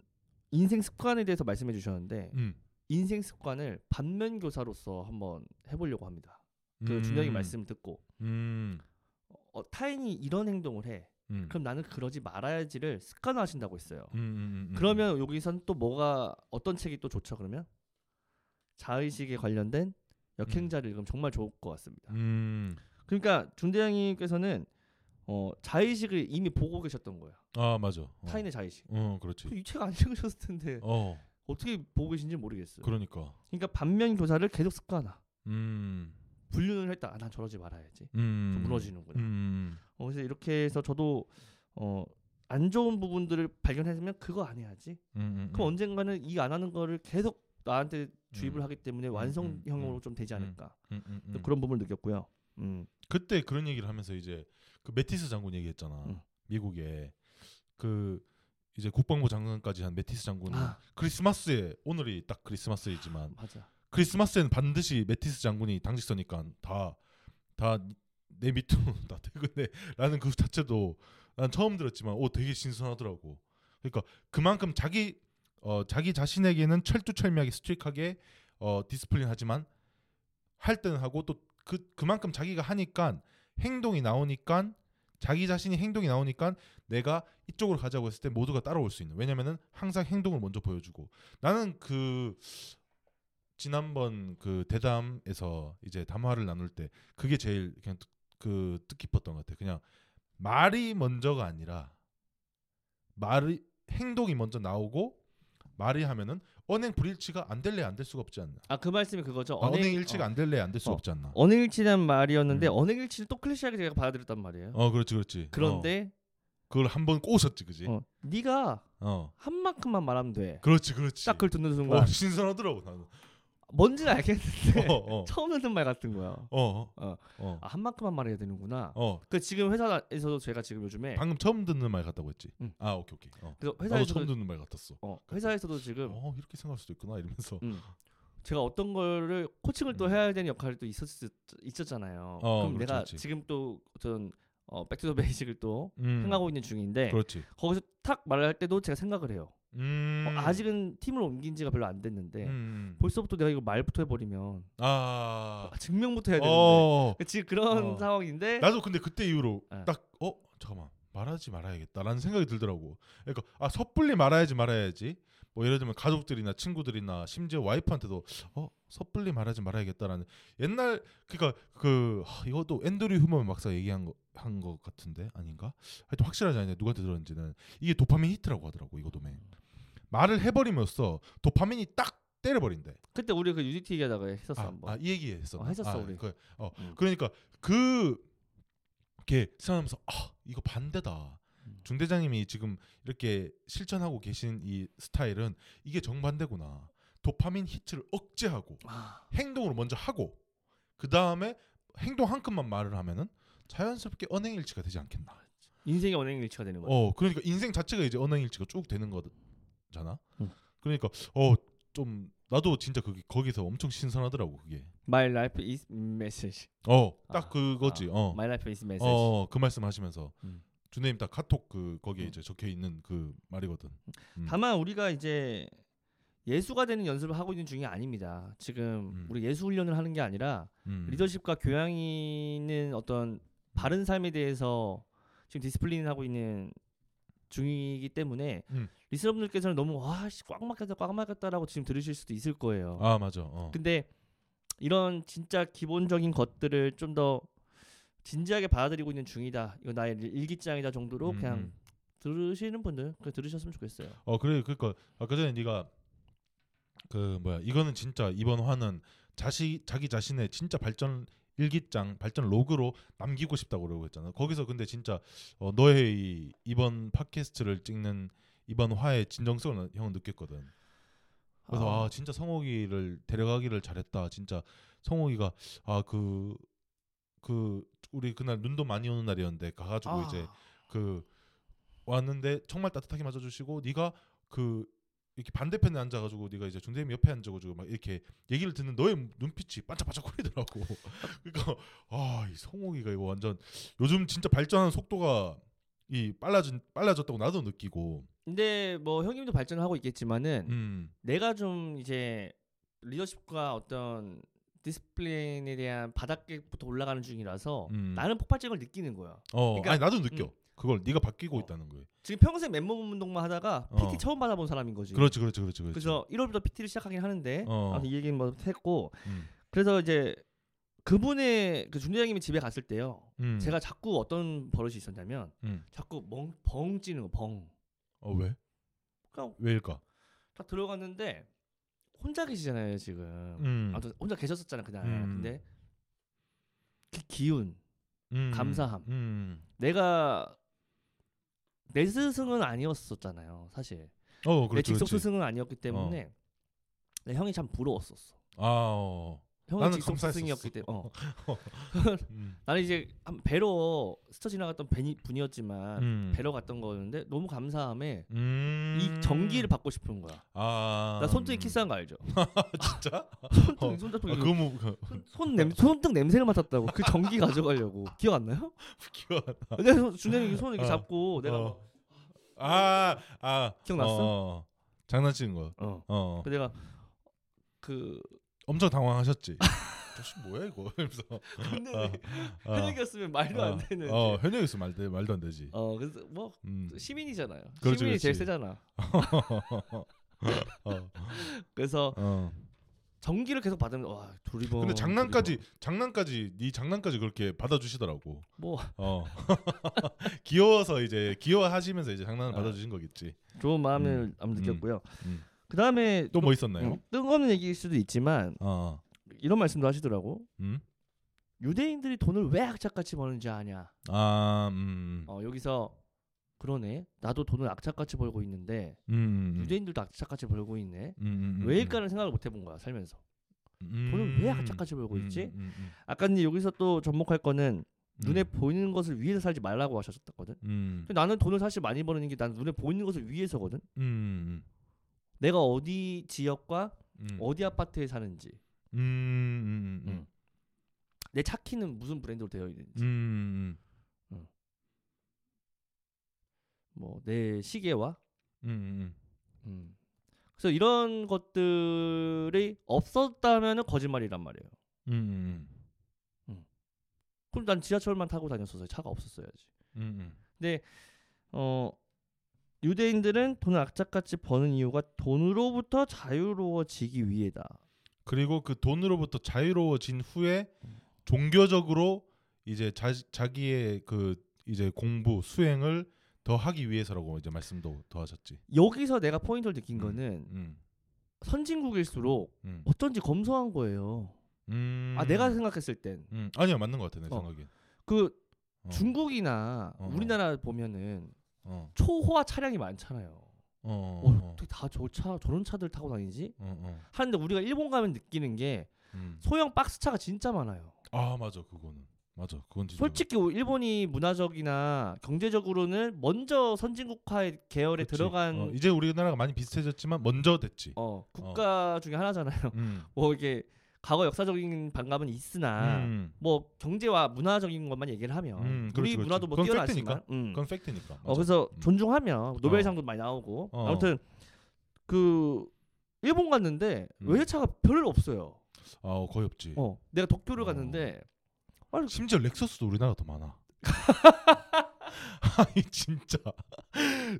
인생 습관에 대해서 말씀해 주셨는데 음. 인생 습관을 반면 교사로서 한번 해보려고 합니다. 그 음. 준영이 말씀 듣고 음. 어, 타인이 이런 행동을 해. 음. 그럼 나는 그러지 말아야지를 습관화하신다고 했어요. 음, 음, 음, 그러면 여기선 또 뭐가 어떤 책이 또 좋죠? 그러면 자의식에 관련된 역행자를 읽으면 정말 좋을 것 같습니다. 음. 그러니까 준대장님께서는 어, 자의식을 이미 보고 계셨던 거예요. 아 맞아. 어. 타인의 자의식. 어 그렇지. 이 책 안 읽으셨을 텐데 어 어떻게 보고 계신지 모르겠어요. 그러니까. 그러니까 반면 교사를 계속 습관화. 음. 불륜을 했다. 아, 난 저러지 말아야지. 음. 좀 무너지는구나. 음. 어, 그래서 이렇게 해서 저도 어, 안 좋은 부분들을 발견했으면 그거 안 해야지. 음, 음, 그럼 음. 언젠가는 이 안 하는 거를 계속 나한테 주입을 음. 하기 때문에 음, 완성형으로 음, 좀 되지 음. 않을까. 음, 음, 또 음. 그런 부분을 느꼈고요. 음. 그때 그런 얘기를 하면서 이제 그 메티스 장군 얘기했잖아. 음. 미국에 그 이제 국방부 장관까지 한 메티스 장군은 아 크리스마스에 오늘이 딱 크리스마스이지만 맞아. 크리스마스에는 반드시 메티스 장군이 당직 서니까 다 다 내 밑으로 (laughs) 다 퇴근해라는 그 자체도 난 처음 들었지만 오 되게 신선하더라고. 그러니까 그만큼 자기 어 자기 자신에게는 철두철미하게 스트릭하게 어 디스플린하지만 할 때는 하고 또 그 그만큼 자기가 하니까 행동이 나오니까 자기 자신이 행동이 나오니까 내가 이쪽으로 가자고 했을 때 모두가 따라올 수 있는 왜냐면은 항상 행동을 먼저 보여주고 나는 그 지난번 그 대담에서 이제 담화를 나눌 때 그게 제일 그냥 뜻- 그 뜻깊었던 것 같아. 그냥 말이 먼저가 아니라 말이 행동이 먼저 나오고 말이 하면은 언행 불일치가 안 될래 안 될 수가 없지 않나. 아 그 말씀이 그거죠. 아, 언행, 언행 일치가 어, 안 될래 안 될 수가 어. 없지 않나. 언행 일치란 말이었는데 음. 언행 일치를 또 클리셰하게 제가 받아들였단 말이에요. 어 그렇지 그렇지. 어, 그런데 그걸 한 번 꼬셨지 그지. 어, 네가 어 한 만큼만 말하면 돼. 그렇지 그렇지. 딱 그걸 듣는 순간 어, 신선하더라고 나는. 뭔지는 알겠는데 어, 어. (laughs) 처음 듣는 말 같은 거야. 어, 어, 어. 어, 아, 한 만큼만 말해야 되는구나. 어. 그 지금 회사에서도 제가 지금 요즘에 방금 처음 듣는 말 같다고 했지. 음. 아, 오케이, 오케이. 어. 그래서 나도 회사에서도 처음 듣는 말 같았어. 어, 회사에서도 지금 어, 이렇게 생각할 수도 있구나 이러면서. 음, 제가 어떤 거를 코칭을 또 음. 해야 되는 역할이 또 있었 있었잖아요. 어, 그럼 그렇지, 내가 그렇지. 지금 또 어떤 어, back to the basic을 또 음. 행하고 있는 중인데 그렇지. 거기서 탁 말을 할 때도 제가 생각을 해요. 음. 어, 아직은 팀을 옮긴 지가 별로 안 됐는데 음. 벌써부터 내가 이거 말부터 해버리면 아. 아, 증명부터 해야 되는데 어. 지금 그런 어. 상황인데 나도 근데 그때 이후로 네. 딱 어, 잠깐만. 말하지 말아야겠다라는 생각이 들더라고. 그러니까 아 섣불리 말아야지 말아야지. 뭐 예를 들면 가족들이나 친구들이나 심지어 와이프한테도 어 섣불리 말하지 말아야겠다라는 옛날 그러니까 그 하, 이것도 앤드류 휴먼 막사 얘기한 거한거 같은데 아닌가? 하여튼 확실하지 않냐 누구한테 들었는지는 이게 도파민 히트라고 하더라고 이거 도매 말을 해버리면서 도파민이 딱 때려버린대. 그때 우리 그 유니티 얘기하다가 했었어 한번. 아, 이 얘기 했었나? 어, 했었어, 아, 우리. 그, 어, 음. 그러니까 그게 생각하면서 아 이거 반대다. 음. 중대장님이 지금 이렇게 실천하고 계신 이 스타일은 이게 정반대구나. 도파민 히트를 억제하고 아, 행동으로 먼저 하고 그 다음에 행동 한 컷만 말을 하면은 자연스럽게 언행일치가 되지 않겠나. 인생의 언행일치가 되는 거야. 어 그러니까 인생 자체가 이제 언행일치가 쭉 되는 거 잖아. 음. 그러니까 어좀 나도 진짜 그게 거기서 엄청 신선하더라고 그게. My life is message. 어 딱 아, 그거지. 아, 어. My life is message. 어 그 말씀 하시면서 음. 준혜님 딱 카톡 그 거기에 음. 이제 적혀 있는 그 말이거든. 음. 다만 우리가 이제 예수가 되는 연습을 하고 있는 중이 아닙니다. 지금 음. 우리 예수 훈련을 하는 게 아니라 음. 리더십과 교양이 있는 어떤 바른 삶에 대해서 지금 discipline 하고 있는 중이기 때문에 음. listener분들께서는 너무 와씨 꽉 막혔다 꽉 막혔다라고 지금 들으실 수도 있을 거예요. 아 맞아. 어. 근데 이런 진짜 기본적인 것들을 좀 더 진지하게 받아들이고 있는 중이다. 이거 나의 일기장이다 정도로 음, 그냥 음. 들으시는 분들 그 들으셨으면 좋겠어요. 어 그래 그러니까 아까 전에 네가 그 뭐야 이거는 진짜 이번 화는 자시 자기 자신의 진짜 발전 일기장 발전 로그로 남기고 싶다고 그러고 했잖아. 거기서 근데 진짜 어, 너의 이 이번 팟캐스트를 찍는 이번 화의 진정성을 형은 느꼈거든. 그래서 아, 아, 진짜 성욱이를 데려가기를 잘했다. 진짜 성욱이가 아그그 우리 그날 눈도 많이 오는 날이었는데 가가지고 아, 이제 그 왔는데 정말 따뜻하게 맞아주시고 네가 그 이렇게 반대편에 앉아가지고 네가 이제 중대님 옆에 앉아가지고 막 이렇게 얘기를 듣는 너의 눈빛이 반짝반짝거리더라고. (laughs) 그러니까 아이 성욱이가 이거 완전 요즘 진짜 발전하는 속도가 이 빨라진 빨라졌다고 나도 느끼고. 근데 뭐 형님도 발전을 하고 있겠지만은 음. 내가 좀 이제 리더십과 어떤 discipline에 대한 바닥부터 올라가는 중이라서 음. 나는 폭발적을 느끼는 거야. 어. 그러니까- 아니 나도 느껴. 음. 그걸 네가 바뀌고 어. 있다는 거예요. 지금 평생 맨몸 운동만 하다가 PT 어. 처음 받아본 사람인 거지. 그렇지, 그렇지, 그렇지, 그렇지. 그래서 1월부터 PT를 시작하긴 하는데 어. 아무튼 이 얘기는 뭐 했고 음. 그래서 이제 그분의 그 중대장님이 집에 갔을 때요. 음. 제가 자꾸 어떤 버릇이 있었냐면 음. 자꾸 멍, 벙 찌는 거 벙. 어 왜? 그냥 왜일까? 딱 들어갔는데 혼자 계시잖아요 지금. 음. 아무튼 혼자 계셨었잖아 그날. 음. 근데 그 기운, 음. 감사함. 음. 내가 내 스승은 아니었었잖아요 사실. 어, 내 그렇지, 직속 그렇지. 스승은 아니었기 때문에 내 형이 참 부러웠었어. 아, 어. 형은 나는 직속 감사했었어. 스승이었기 때문에 어. (laughs) (laughs) 음. 나는 이제 한 배로 스쳐 지나갔던 벤이, 분이었지만 음. 배로 갔던 거였는데 너무 감사함에 음. 이 전기를 받고 싶은 거야. 아. 나 손등에 음. 키스한 거 알죠? (laughs) 진짜? 손등 손잡고 아, 그거 뭐 그, 손, 손 냄, 손등 냄새를 맡았다고 그 전기 가져가려고 기억 안 나요? 기억 안 나. 내가 손- 준현이 손 이렇게 어. 잡고 내가 어. 아, 아. 기억났어? 어, 장난치는 거. 어. 어. 그 내가 그 엄청 당황하셨지. (laughs) 저씨 뭐야 이거? 이러면서. 어, 어. (laughs) 현역이었으면 말도 안 되는. 어, 현역이었으면 말도 말도 안 되지. 어 그래서 뭐 음. 시민이잖아요. 그렇지, 시민이 제일 그렇지. 세잖아. (laughs) 어. 그래서 어. 전기를 계속 받으면 와 둘이 뭐. 근데 장난까지 장난까지 네 장난까지 그렇게 받아주시더라고. 뭐 어. 귀여워서 이제 귀여워하시면서 이제 장난을 아. 받아주신 거겠지. 좋은 마음을 음, 음. 느꼈고요. 음. 그 다음에 또 뭐 있었나요? 뜬금없는 얘기일 수도 있지만 어. 이런 말씀도 하시더라고. 음. 유대인들이 돈을 왜 악착같이 버는지 아냐. 아, 음. 어 여기서 그러네. 나도 돈을 악착같이 벌고 있는데 음. 유대인들도 악착같이 벌고 있네. 음, 음, 음, 왜일까는 생각을 못 해본 거야 살면서. 음. 돈을 왜 악착같이 벌고 음, 있지? 음, 음, 아까 니 여기서 또 접목할 거는 음. 눈에 보이는 것을 위해서 살지 말라고 하셨었거든. 음. 나는 돈을 사실 많이 버는 게 난 눈에 보이는 것을 위해서거든. 음. 내가 어디 지역과 음. 어디 아파트에 사는지, 음. 음. 음. 음. 내차 키는 무슨 브랜드로 되어 있는지, 음. 뭐내 시계와. 그래서 이런 것들이 없었다면은 거짓말이란 말이에요. 음. 그럼 난 지하철만 타고 다녔었어요. 차가 없었어야지. 음. 근데 어 유대인들은 돈을 악착같이 버는 이유가 돈으로부터 자유로워지기 위해다. 그리고 그 돈으로부터 자유로워진 후에 종교적으로 이제 자, 자기의 그 이제 공부 수행을 더 하기 위해서라고 이제 말씀도 더 하셨지. 여기서 내가 포인트를 느낀 음. 거는 음. 선진국일수록 음. 어쩐지 검소한 거예요. 음. 아 내가 생각했을 땐그 음. 아니야 맞는 것 같아 내 어. 생각엔. 어. 중국이나 어. 우리나라 보면은 어. 초호화 차량이 많잖아요. 어. 어, 어. 어떻게 다 저 차 저런 차들 타고 다니지? 어. 어. 하는데 우리가 일본 가면 느끼는 게 음. 소형 박스 차가 진짜 많아요. 아 맞아 그거는 맞아 그건 진짜. 솔직히 일본이 문화적이나 경제적으로는 먼저 선진국화의 계열에 그치. 들어간 어, 이제 우리나라가 많이 비슷해졌지만 먼저 됐지. 어, 국가 중에 하나잖아요. 음. (laughs) 뭐 이게 과거 역사적인 반감은 있으나 음. 뭐 경제와 문화적인 것만 얘기를 하면 음, 우리 그렇지, 그렇지. 문화도 뭐 뛰어나지만 음. 그건 팩트니까. 어 맞아. 그래서 음. 존중하며 노벨상도 많이 나오고 어. 아무튼 그 일본 갔는데 음. 외제차가 별로 없어요. 아 거의 없지. 어 내가 도쿄를 어. 갔는데 아니 심지어 렉서스도 우리나라 더 많아. (laughs) 아니 진짜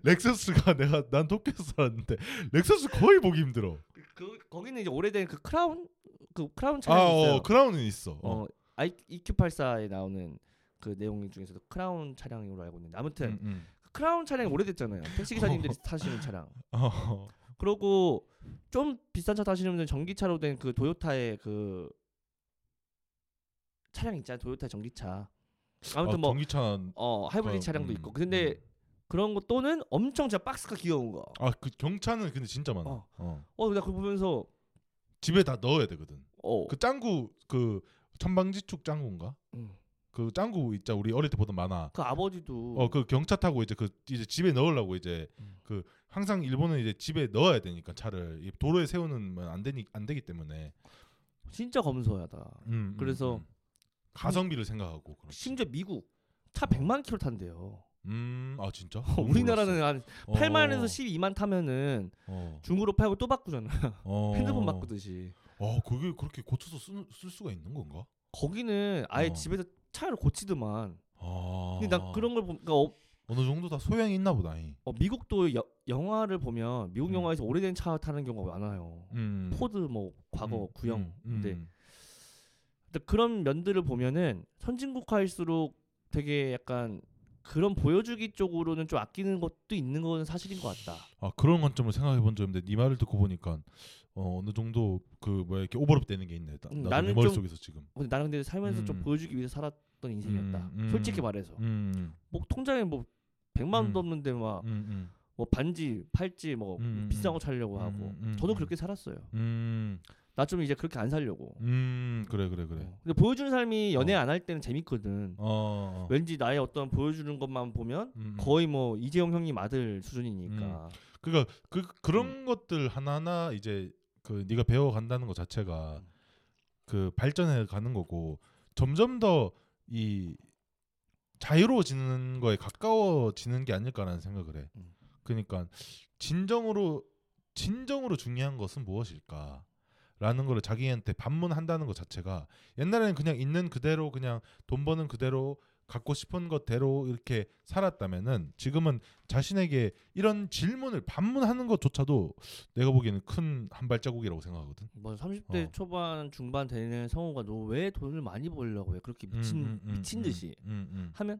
렉서스가 내가 난 도쿄에서 살았는데 렉서스 거의 보기 힘들어. 그 거기는 이제 오래된 그 크라운 그 크라운 아, 차량이 있어요. 어, 크라운은 있어. 어. 어, 1Q84에 나오는 그 내용 중에서도 크라운 차량으로 알고 있는데 아무튼 음, 음. 크라운 차량이 오래됐잖아요. 택시 기사님들이 (laughs) 타시는 차량. 어. 그리고 좀 비싼 차 타시는 분들 전기차로 된 그 도요타의 그 차량 있잖아요. 도요타 전기차. 아무튼 아, 뭐 전기차 어, 하이브리드 어, 차량도 음, 있고. 근데 음. 그런 거 또는 엄청 진짜 박스가 귀여운 거. 아 그 경차는 근데 진짜 많아. 어. 어. 어, 그거 보면서 집에 다 넣어야 되거든. 어. 그 짱구 그 천방지축 짱구인가? 음. 그 짱구 있자 우리 어릴 때 보던 만화. 그 아버지도 어 그 경차 타고 이제 그 이제 집에 넣으려고 이제 음. 그 항상 일본은 이제 집에 넣어야 되니까 차를 이 도로에 세우는 건안 되니 안 되기 때문에 진짜 검소하다. 음, 음, 그래서 음. 가성비를 생각하고 그렇지. 심지어 미국 차 100만 킬로 탄대요. 음 아 진짜 (laughs) 우리나라는 한 어. 8만에서 12만 타면은 어. 중고로 팔고 또 바꾸잖아. 어. (laughs) 핸드폰 바꾸듯이. 어 그게 그렇게 고쳐서 쓸, 쓸 수가 있는 건가? 거기는 아예 어. 집에서 차를 고치더만. 아. 근데 난 그런 걸 보니까 어, 어느 정도 다 소양이 있나 보다. 이. 어, 미국도 여, 영화를 보면 미국 음. 영화에서 오래된 차 타는 경우가 많아요. 음. 포드 뭐 과거 음, 구형. 음, 음. 근데 그런 면들을 보면은 선진국화일수록 되게 약간 그런 보여주기 쪽으로는 좀 아끼는 것도 있는 건 사실인 것 같다. 아 그런 관점을 생각해 본 적인데 네 말을 듣고 보니까 어, 어느 정도 그 뭐야 이렇게 오버랩 되는 게 있네. 나, 음, 나는 내 좀- 머릿 속에서 지금. 근데 나는 근데 살면서 좀 음. 보여주기 위해서 살았던 인생이었다. 음, 음. 솔직히 말해서. 음. 뭐 통장에 뭐 100만 원도 음. 없는데 막뭐 음. 음. 반지, 팔찌 뭐 음, 비싼 음. 거 차려고 하고. 음, 음, 저도 음. 그렇게 살았어요. 음. 나좀 이제 그렇게 안 살려고. 음 그래 그래 그래. 어. 근데 보여주는 삶이 연애 어. 안할 때는 재밌거든. 어. 어. 왠지 나의 어떤 보여주는 것만 보면 음, 음. 거의 뭐 이재용 형님 아들 수준이니까. 그러니까 그 그런 것들 하나하나 이제 그 네가 배워 간다는 것 자체가 음. 그 발전해 가는 거고 점점 더 이 자유로워지는 거에 가까워지는 게 아닐까라는 생각을 해. 음. 그러니까 진정으로 진정으로 중요한 것은 무엇일까? 라는 거를 자기한테 반문한다는 것 자체가 옛날에는 그냥 있는 그대로 그냥 돈 버는 그대로 갖고 싶은 것대로 이렇게 살았다면은 지금은 자신에게 이런 질문을 반문하는 것조차도 내가 보기에는 큰 한 발자국이라고 생각하거든. 뭐 30대 어. 초반 중반 되는 성우가 너 왜 돈을 많이 벌려고 해? 그렇게 미친 음, 음, 음, 미친 음, 듯이 음, 음, 하면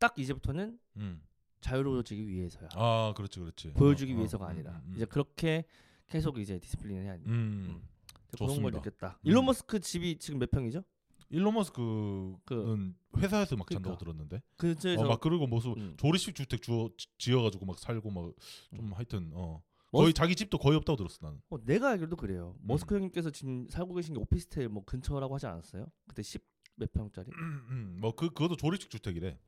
딱 이제부터는 음. 자유로워지기 위해서야. 아, 그렇지, 그렇지. 보여주기 어, 어, 위해서가 음, 아니라 음, 음. 이제 그렇게 계속 이제 디스플린을 해야 돼. 음. 그런 걸 좋습니다. 느꼈다. 음. 일론 머스크 집이 지금 몇 평이죠? 일론 머스크는 회사에서 막 잔다고 그러니까. 들었는데. 그래서 어, 막 그리고 무슨 음. 조리식 주택 주어 지어가지고 막 살고 막 좀 하여튼 어 머스- 거의 자기 집도 거의 없다고 들었어 나는. 어, 내가 알기로도 그래요. 음. 머스크 형님께서 지금 살고 계신 게 오피스텔 뭐 근처라고 하지 않았어요? 그때 10 몇 평짜리? 뭐 그 그것도 조리식 주택이래.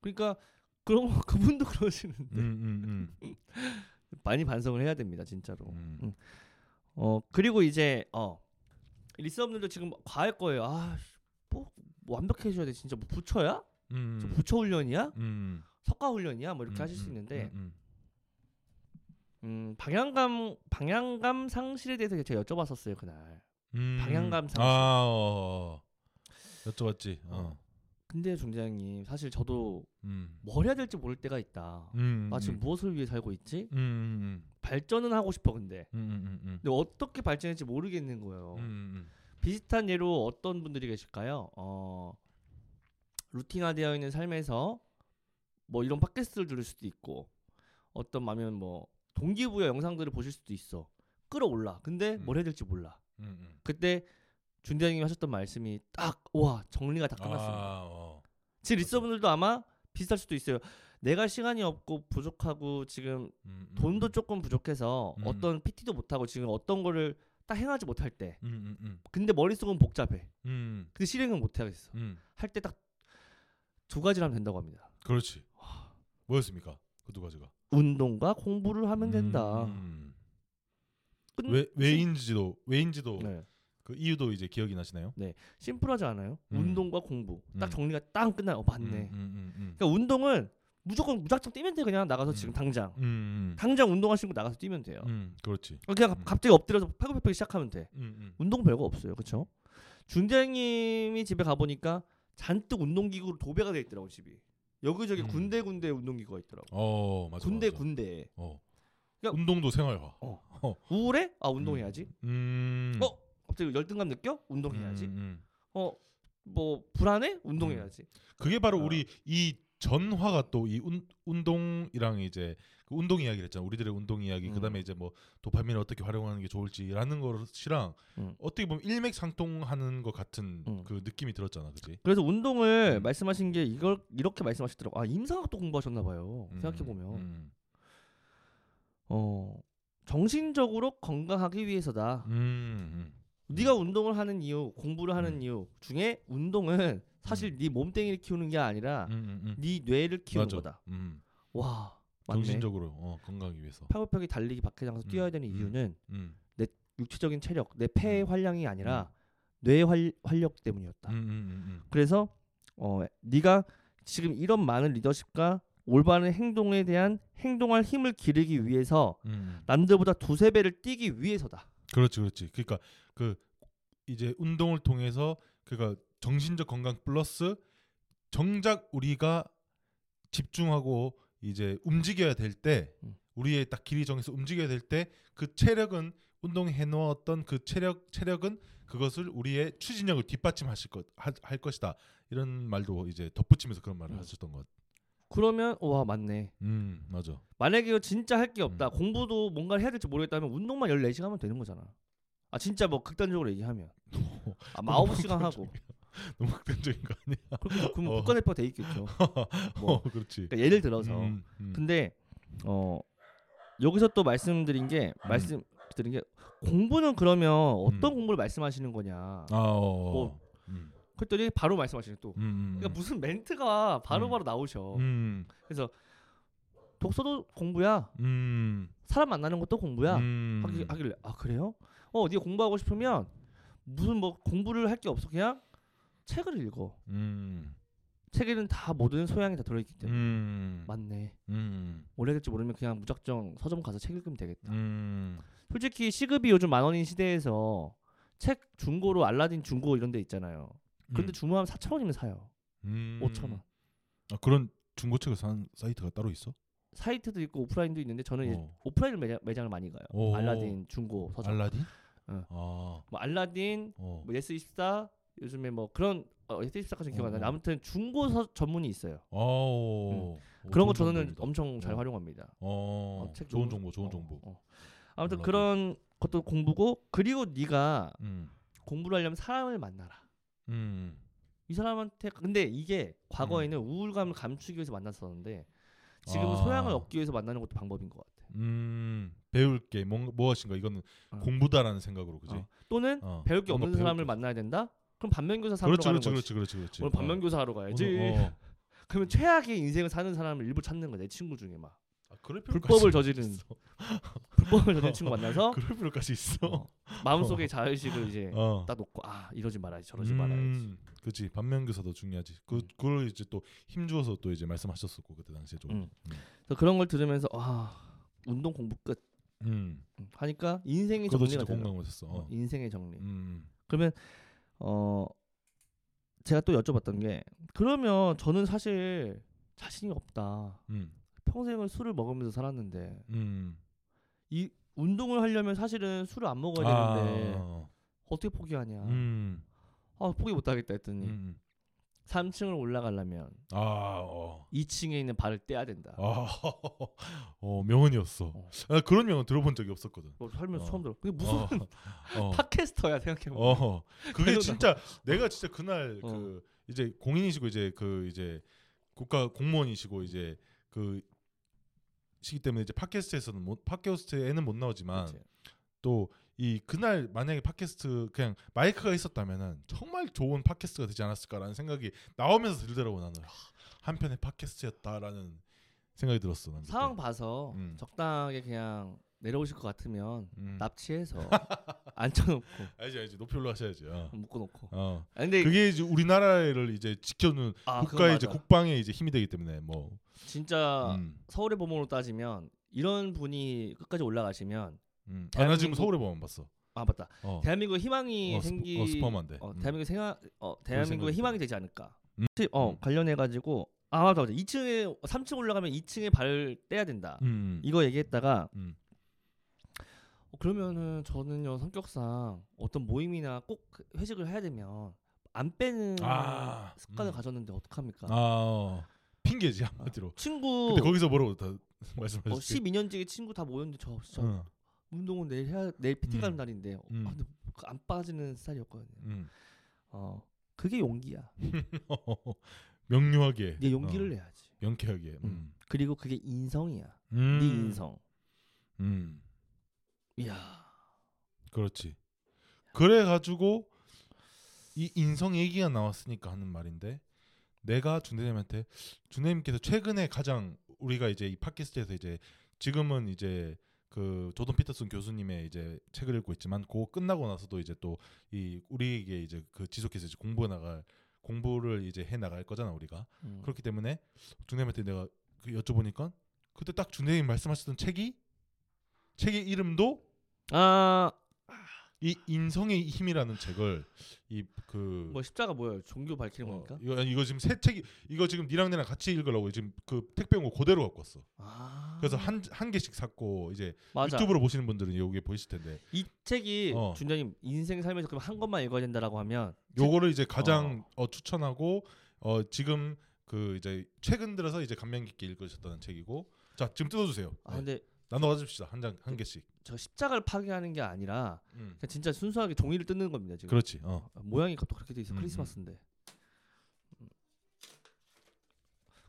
그러니까 그런 거 그분도 (laughs) 그러시는데 음, 음, (laughs) 많이 반성을 해야 됩니다, 진짜로. 음. 음. 어 그리고 이제 어 리서분들도 지금 과할 거예요. 아, 뭐, 뭐 완벽해져야 돼. 진짜 뭐 부처야? 음, 저 음, 부처 훈련이야? 음, 석가 훈련이야? 뭐 이렇게 음, 하실 수 음, 있는데 음, 음, 방향감 방향감 상실에 대해서 제가 여쭤봤었어요 그날. 음. 방향감 상실. 아, 어, 어. 여쭤봤지. 어. 근데 중대장님 사실 저도 음. 뭘 해야 될지 모를 때가 있다. 음. 나 지금 음. 무엇을 위해 살고 있지? 발전은 하고 싶어 근데. 음, 음, 음, 음. 근데 어떻게 발전할지 모르겠는 거예요. 음, 음, 비슷한 예로 어떤 분들이 계실까요? 어, 루틴화되어 있는 삶에서 뭐 이런 팟캐스트를 들을 수도 있고 어떤 마면 뭐 동기부여 영상들을 보실 수도 있어. 끌어올라. 근데 음. 뭘 해야 될지 몰라. 그때 준대장님이 하셨던 말씀이 딱 와 정리가 다 끝났습니다. 아, 어. 제 리서분들도 아마 비슷할 수도 있어요. 내가 시간이 없고 부족하고 지금 음, 음, 돈도 음. 조금 부족해서 음. 어떤 PT도 못하고 지금 어떤 거를 딱 행하지 못할 때 음, 음, 음. 근데 머릿속은 복잡해. 음, 근데 실행은 못하겠어. 음. 할때 딱 두 가지를 하면 된다고 합니다. 그렇지. 뭐였습니까? 그 두 가지가. 운동과 공부를 하면 된다. 음. 끝- 왜 왜인지도 왜인지도 네. 그 이유도 이제 기억이 나시나요? 심플하지 않아요? 음. 운동과 공부 딱 음. 정리가 딱 끝나. 어 맞네. 음, 음, 음, 그러니까 운동은 무조건 무작정 뛰면 돼 그냥 나가서 음. 지금 당장 음, 음, 당장 운동하시고 나가서 뛰면 돼요. 음, 그렇지. 그냥 음. 갑자기 엎드려서 팔굽혀펴기 시작하면 돼. 음, 음. 운동 별거 없어요. 그렇죠? 준대님이 집에 가 보니까 잔뜩 운동기구로 도배가 돼 있더라고 집이. 여기저기 음. 군데 군데 운동기구가 있더라고. 어, 맞아. 군데 맞아. 군데. 어. 그러니까- 운동도 생활화. 우울해? 아 운동해야지. 음. 어? 갑자기 열등감 느껴? 운동해야지. 음, 음. 어? 뭐 불안해? 운동해야지. 그게 바로 어. 우리 이 전화가 또 이 운동이랑 이제 그 운동 이야기를 했잖아. 우리들의 운동 이야기. 음. 그다음에 이제 뭐 도파민을 어떻게 활용하는 게 좋을지라는 것이랑 음. 어떻게 보면 일맥상통하는 것 같은 음. 그 느낌이 들었잖아. 그지 그래서 운동을 음. 말씀하신 게 이걸 이렇게 말씀하시더라고. 아 임상학도 공부하셨나 봐요. 음, 생각해 보면 음. 어 정신적으로 건강하기 위해서다. 네가 운동을 하는 이유, 공부를 하는 음. 이유 중에 운동은 사실 네 몸뚱이를 키우는 게 아니라 음, 음, 음. 네 뇌를 키우는 맞아. 거다. 음. 와, 맞네. 정신적으로 어, 건강하기 위해서. 팔굽혀펴기 달리기 음, 뛰어야 되는 음. 이유는 음. 육체적인 체력, 내 폐의 음. 활량이 아니라 뇌의 활, 활력 때문이었다. 음, 음, 음, 그래서 어 네가 지금 이런 많은 리더십과 올바른 행동에 대한 행동할 힘을 기르기 위해서 음, 음. 남들보다 두세 배를 뛰기 위해서다. 그렇지, 그렇지. 그러니까 그 이제 운동을 통해서 그가 정신적 건강 플러스 정작 우리가 집중하고 이제 움직여야 될때 음. 우리의 딱 길이 정해서 움직여야 될 때 그 체력은 운동해 놓았던 그 체력 체력은 그것을 우리의 추진력을 뒷받침하실 것 하- 할 것이다 이런 말도 이제 덧붙이면서 그런 말을 음. 하셨던 것. 그러면 와 맞네. 음 맞아. 만약에 진짜 할 게 없다. 음. 공부도 뭔가를 해야 될지 모르겠다면 운동만 14시간 하면 되는 거잖아. 아 진짜 뭐 극단적으로 얘기하면 (laughs) 아, 뭐 9시간 하고 (laughs) 너무 극단적인 거 아니야? 그럼 그럼 어. 국가대표가 돼 있겠죠. (laughs) 뭐 어, 그렇지. 그러니까 예를 들어서 음, 음. 근데 어 여기서 또 말씀드린 게 말씀 드는 게 공부는 그러면 어떤 음. 공부를 말씀하시는 거냐. 아, 어. 뭐, 음. 그랬더니 바로 말씀하시는 또. 음, 음, 그러니까 무슨 멘트가 바로바로 나오셔. 음. 그래서 독서도 공부야. 음. 사람 만나는 것도 공부야. 음. 하기, 하길래 아 그래요? 어 네가 공부하고 싶으면 무슨 뭐 공부를 할 게 없어 그냥 책을 읽어. 음. 책에는 다 모든 소양이 다 들어있기 때문에 음. 맞네. 음. 오래 될지 모르면 그냥 무작정 서점 가서 책 읽으면 되겠다. 음. 솔직히 시급이 요즘 만 원인 시대에서 책 중고로 알라딘 중고 이런 데 있잖아요. 근데 음. 주문하면 4천 원이면 사요. 음. 5천 원. 아, 그런 중고책을 사는 사이트가 따로 있어? 사이트도 있고 오프라인도 있는데 저는 이제 어. 오프라인 매장, 매장을 많이 가요. 오. 알라딘 중고 서점. 알라딘? 어. 아. 뭐 알라딘, 어. 뭐 예스24 요즘에 뭐 그런 어, 예스24까지 기억 안 어. 나는데 아무튼 중고 서, 전문이 있어요. 어. 그런 거 저는 정보입니다. 엄청 잘 어. 활용합니다. 어. 어, 책 좋은 정보, 좋은 어, 정보. 어. 아무튼 알라딘. 그런 것도 공부고 그리고 네가 음. 공부를 하려면 사람을 만나라. 음. 이 사람한테 근데 이게 과거에는 우울감을 감추기 위해서 만났었는데 지금은 아. 소양을 얻기 위해서 만나는 것도 방법인 것 같아. 음. 배울 게 뭔가 무엇인가 이거는 어. 공부다라는 생각으로 그지? 어. 또는 어. 배울 게 없는 배울 사람을 게 만나야 된다. 그럼 반면교사 삼으러 그렇지, 가는 그렇지, 거지. 그렇지, 그렇지, 그렇지. 오늘 반면교사 하러 가야지. 오늘, 어. (laughs) 그러면 최악의 인생을 사는 사람을 일부 찾는 거야. 내 친구 중에 막 아, 그럴 불법을 저지른. (laughs) 불법을 저지른 친구 만나서 (laughs) 그럴 필요까지 있어. 어, 마음속에 자의식을 이제 어. 딱 놓고 아 이러지 말아야지 저러지 말아야지. 그렇지 반면교사도 중요하지. 그 음. 그걸 이제 또 힘주어서 또 이제 말씀하셨었고 그때 당시에 좀. 음. 그래서 그런 걸 들으면서 아 운동 공부 끝 음. 음, 하니까 인생의 정리가. 공감을 했어. 어, 어. 인생의 정리. 음. 그러면 어 제가 또 여쭤봤던 게 그러면 저는 사실 자신이 없다. 음. 평생을 술을 먹으면서 살았는데 음. 이 운동을 하려면 사실은 술을 안 먹어야 아. 되는데 어떻게 포기하냐. 음. 아 포기 못하겠다 했더니 음. 3층을 올라가려면 아, 어. 2층에 있는 발을 떼야 된다. 아, 어, 명언이었어. 어. 아, 그런 명언 들어본 적이 없었거든. 뭐 살면서 어. 처음 들어. 그게 무슨 어, (laughs) 어, 팟캐스터야 생각해. 어, 그게 (laughs) 진짜 내가 진짜 그날 어. 그 이제 공인이시고 이제 그 이제 국가 공무원이시고 이제 그 시기 때문에 이제 팟캐스트에서는 못 팟캐스트에는 못 나오지만 또 이 그날 만약에 팟캐스트 그냥 마이크가 있었다면은 정말 좋은 팟캐스트가 되지 않았을까라는 생각이 나오면서 들더라고 나는 하, 한편의 팟캐스트였다라는 생각이 들었어. 난 그때. 상황 봐서 음. 적당하게 그냥 내려오실 것 같으면 음. 납치해서 (laughs) 앉혀놓고 알지 알지 높이 올라가셔야지. 어. 묶어놓고. 어. 아, 근데 그게 이제 우리나라를 이제 지켜주는 아, 국가의 이제. 국방의 이제 힘이 되기 때문에 뭐 진짜 음, 서울의 보험으로 따지면 이런 분이 끝까지 올라가시면 음. 아, 나 지금 대한민국- 서울에 보면 봤어. 아 맞다. 어. 대한민국에 희망이 어, 생기 어, 스포하면 어, 음. 대한민국 생각 어 대한민국에 생각이 희망이 되지 않을까. 음. 어 음. 관련해 가지고 아 맞다 맞다. 2층에 3층 올라가면 2층에 발을 떼야 된다. 음. 이거 얘기했다가 음. 어, 그러면은 저는요 성격상 어떤 모임이나 꼭 회식을 해야 되면 안 빼는 아, 습관을 음. 가졌는데 어떡합니까? 아 어. 핑계지 한마디로. 친구 근데 거기서 뭐라고 다 (laughs) 어, 말씀하셨지? 12년지기 친구 다 모였는데 저 진짜 어. 운동은 내일 해야 내일 PT 가는 음. 날인데 어, 음. 아, 안 빠지는 스타일이었거든요. 음. 어 그게 용기야. (laughs) 명료하게. 네 용기를 어. 내야지. 명쾌하게. 음. 그리고 그게 인성이야. 음. 네 인성. 음. 이야. 그렇지. 그래 가지고 이 인성 얘기가 나왔으니까 하는 말인데 내가 준대님한테 준대님께서 최근에 가장 우리가 이제 이 팟캐스트에서 이제 지금은 이제 그 조던 피터슨 교수님의 이제 책을 읽고 있지만 그거 끝나고 나서도 이제 또 이 우리에게 이제 그 지속해서 이제 공부 나갈 공부를 이제 해 나갈 거잖아 우리가 음. 그렇기 때문에 준대님한테 내가 그 여쭤보니까 그때 딱 준대님 말씀하셨던 책이 책의 이름도 아, 이 인성의 힘이라는 책을 이 그 뭐 십자가 뭐예요? 종교 밝히는 겁니까? 이거 아니, 이거 지금 새 책이 이거 지금 니랑 내랑 같이 읽으려고 지금 그 택배 온 거 그대로 갖고 왔어. 아. 그래서 한 한 개씩 샀고 이제 맞아. 유튜브로 보시는 분들은 여기에 보이실 텐데 이 책이 어. 준장님 인생 삶에서 그럼 한 것만 읽어야 된다라고 하면 요거를 이제 가장 어, 추천하고 어 지금 그 이제 최근 들어서 이제 감명 깊게 읽으셨다는 책이고 자 지금 뜯어주세요. 아 네. 근데 나눠 가집시다 한 장 한 개씩. 저 십자가를 파괴하는 게 아니라 음. 그냥 진짜 순수하게 종이를 뜯는 겁니다 지금. 그렇지. 어. 아, 모양이 또 그렇게 돼 있어 음, 크리스마스인데. 음.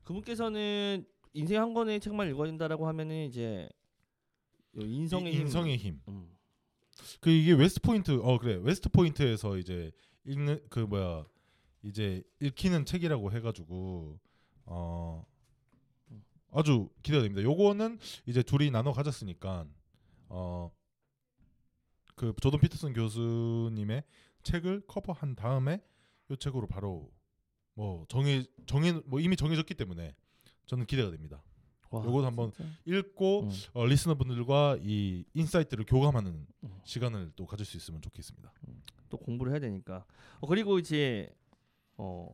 그분께서는 인생 한 권의 책만 읽어야 된다라고 하면은 이제 요 인성의 이- 힘. 인성의 힘. 음. 그 이게 웨스트 포인트 어 그래 웨스트 포인트에서 이제 읽는 그 뭐야 이제 읽히는 책이라고 해가지고 어 아주 기대됩니다. 요거는 이제 둘이 나눠 가졌으니까 어 그 조던 피터슨 교수님의 책을 커버한 다음에 요 책으로 바로 뭐 정해 정해 뭐 이미 정해졌기 때문에 저는 기대가 됩니다. 와, 요것도 한번 진짜. 읽고 음. 어, listener분들과 이 insight를 교감하는 음. 시간을 또 가질 수 있으면 좋겠습니다. 또 공부를 해야 되니까. 어, 그리고 이제 어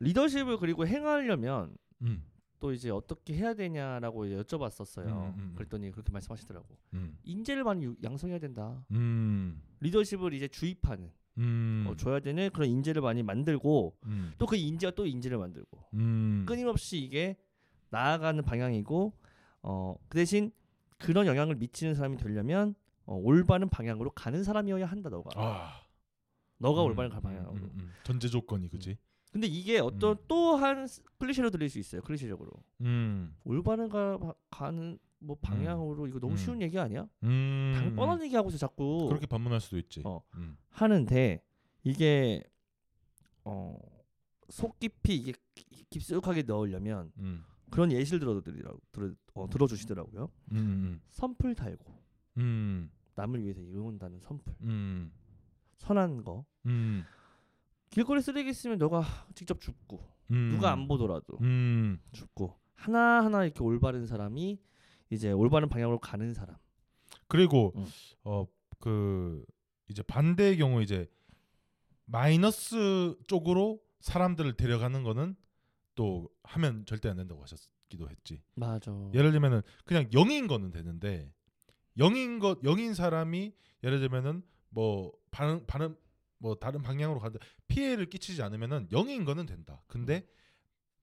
리더십을 그리고 행하려면 음, 또 이제 어떻게 해야 되냐라고 이제 여쭤봤었어요. 음, 음, 음. 그랬더니 그렇게 말씀하시더라고. 음, 인재를 많이 유- 양성해야 된다. 음, 리더십을 이제 주입하는 음, 어, 줘야 되는 그런 인재를 많이 만들고 음, 또그 인재가 또 인재를 만들고 음, 끊임없이 이게 나아가는 방향이고 어, 그 대신 그런 영향을 미치는 사람이 되려면 어, 올바른 방향으로 가는 사람이어야 한다 너가 아, 너가 음, 올바른 방향으로 음, 음. 전제 조건이 그지? 근데 이게 어떤 음. 또한 클리셰로 들릴 수 있어요 클리셰적으로. 음, 올바른 가, 가는 뭐 방향으로 이거 너무 음. 쉬운 얘기 아니야? 음, 당 뻔한 얘기 하고서 자꾸 그렇게 반문할 수도 있지. 어. 음, 하는데 이게 어, 속 깊이 이게 깊숙하게 넣으려면 음, 그런 예시를 들어드리라고 들어 어, 들어주시더라고요. 음, 음, 선풀 달고. 음, 남을 위해서 이룬다는 선풀. 음, 선한 거. 음, 길거리 쓰레기 있으면 너가 직접 줍고 음, 누가 안 보더라도 음, 줍고 하나 하나 이렇게 올바른 사람이 이제 올바른 방향으로 가는 사람. 그리고 음. 어그 이제 반대의 경우 이제 마이너스 쪽으로 사람들을 데려가는 거는 또 하면 절대 안 된다고 하셨기도 했지. 맞아. 예를 들면은 그냥 영인 거는 되는데 영인 것 영인 사람이 예를 들면은 뭐 반응 반응 뭐 다른 방향으로 가는데 피해를 끼치지 않으면은 영인 거는 된다. 근데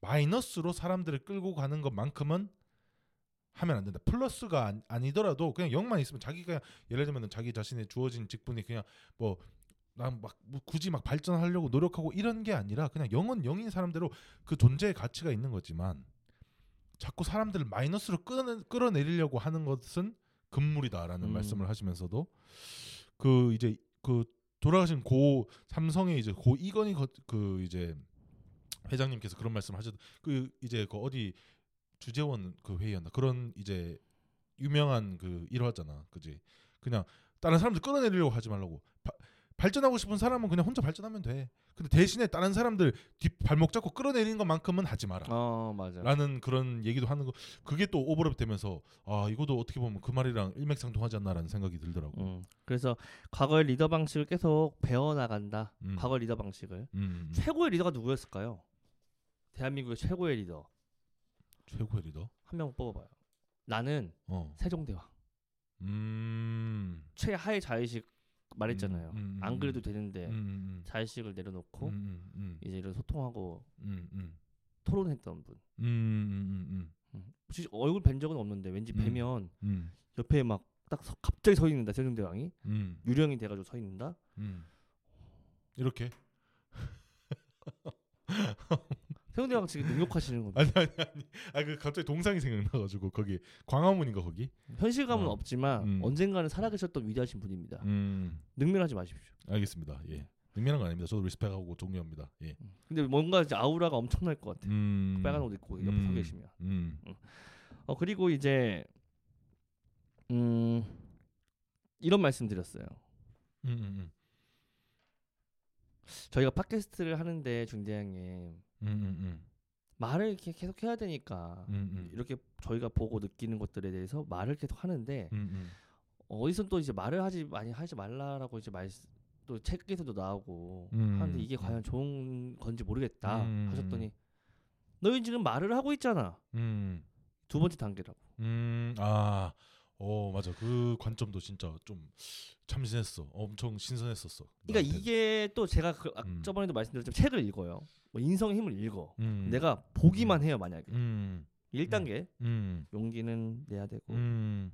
마이너스로 사람들을 끌고 가는 것만큼은 하면 안 된다. 플러스가 아니, 아니더라도 그냥 영만 있으면 자기가 예를 들면은 자기 자신의 주어진 직분이 그냥 뭐 난막 굳이 막 발전하려고 노력하고 이런 게 아니라 그냥 영은 영인 사람대로 그 존재의 가치가 있는 거지만 자꾸 사람들을 마이너스로 끌어, 끌어내리려고 하는 것은 금물이다라는 음. 말씀을 하시면서도 그 이제 그 돌아가신 고 삼성의 이제 고 이건희 거, 그 이제 회장님께서 그런 말씀을 하셨 그 이제 그 어디 주재원 그 회의였나? 그런 이제 유명한 그 일화잖아. 그지? 그냥 다른 사람들 끌어내리려고 하지 말라고. 바- 발전하고 싶은 사람은 그냥 혼자 발전하면 돼 근데 대신에 다른 사람들 뒷 발목 잡고 끌어내리는 것만큼은 하지 마라 어 맞아. 라는 그런 얘기도 하는 거 그게 또 오버랩 되면서 아 이것도 어떻게 보면 그 말이랑 일맥상통하지 않나라는 생각이 들더라고. 음. 그래서 과거의 리더 방식을 계속 배워 나간다. 음. 과거 리더 방식을. 음, 음. 최고의 리더가 누구였을까요? 대한민국의 최고의 리더 최고의 리더. 한 명 뽑아봐요. 나는 어. 세종대왕. 음. 최하의 자의식 말했잖아요. 음, 음, 안 음. 그래도 되는데 음, 음, 자의식을 내려놓고 이제 이런 소통하고 토론했던 분. 혹시 얼굴 뵌 적은 없는데 왠지 음. 뵈면 음, 옆에 막 딱 갑자기 서 있는다 세종대왕이 음, 유령이 돼가지고 서 있는다. 음. 이렇게 (laughs) 세종대왕 지금 능욕하시는 겁니다. 아니 아니 아니 아그 갑자기 동상이 생각나가지고 거기 광화문인가 거기 현실감은 어. 없지만 음. 언젠가는 살아계셨던 위대하신 분입니다. 음 능멸하지 마십시오. 알겠습니다 예 능면한 건 아닙니다 저도 리스펙하고 존경합니다 예 근데 뭔가 이제 아우라가 엄청날 것 같아. 음, 빨간 옷 입고 옆에 서 음. 계시면. 음, 어 그리고 이제 음 이런 말씀 드렸어요. 음, 음, 저희가 팟캐스트를 하는데 중대장님 음, 음, 음, 말을 이렇게 계속 해야 되니까 음, 음. 이렇게 저희가 보고 느끼는 것들에 대해서 말을 계속 하는데. 어디서 또 이제 말을 하지 많이 하지 말라라고 이제 말 또 책에서도 나오고 음, 하는데 이게 음. 과연 좋은 건지 모르겠다 음. 하셨더니 너희 지금 말을 하고 있잖아 음, 두 번째 단계라고 음, 아, 어 맞아. 그 관점도 진짜 좀 참신했어, 엄청 신선했었어. 그러니까 나한테는. 이게 또 제가 그 아, 음. 저번에도 말씀드렸지만 책을 읽어요. 뭐 인성의 힘을 읽어. 음, 내가 보기만 해요 만약에. 음, 1단계 음, 용기는 내야 되고 음,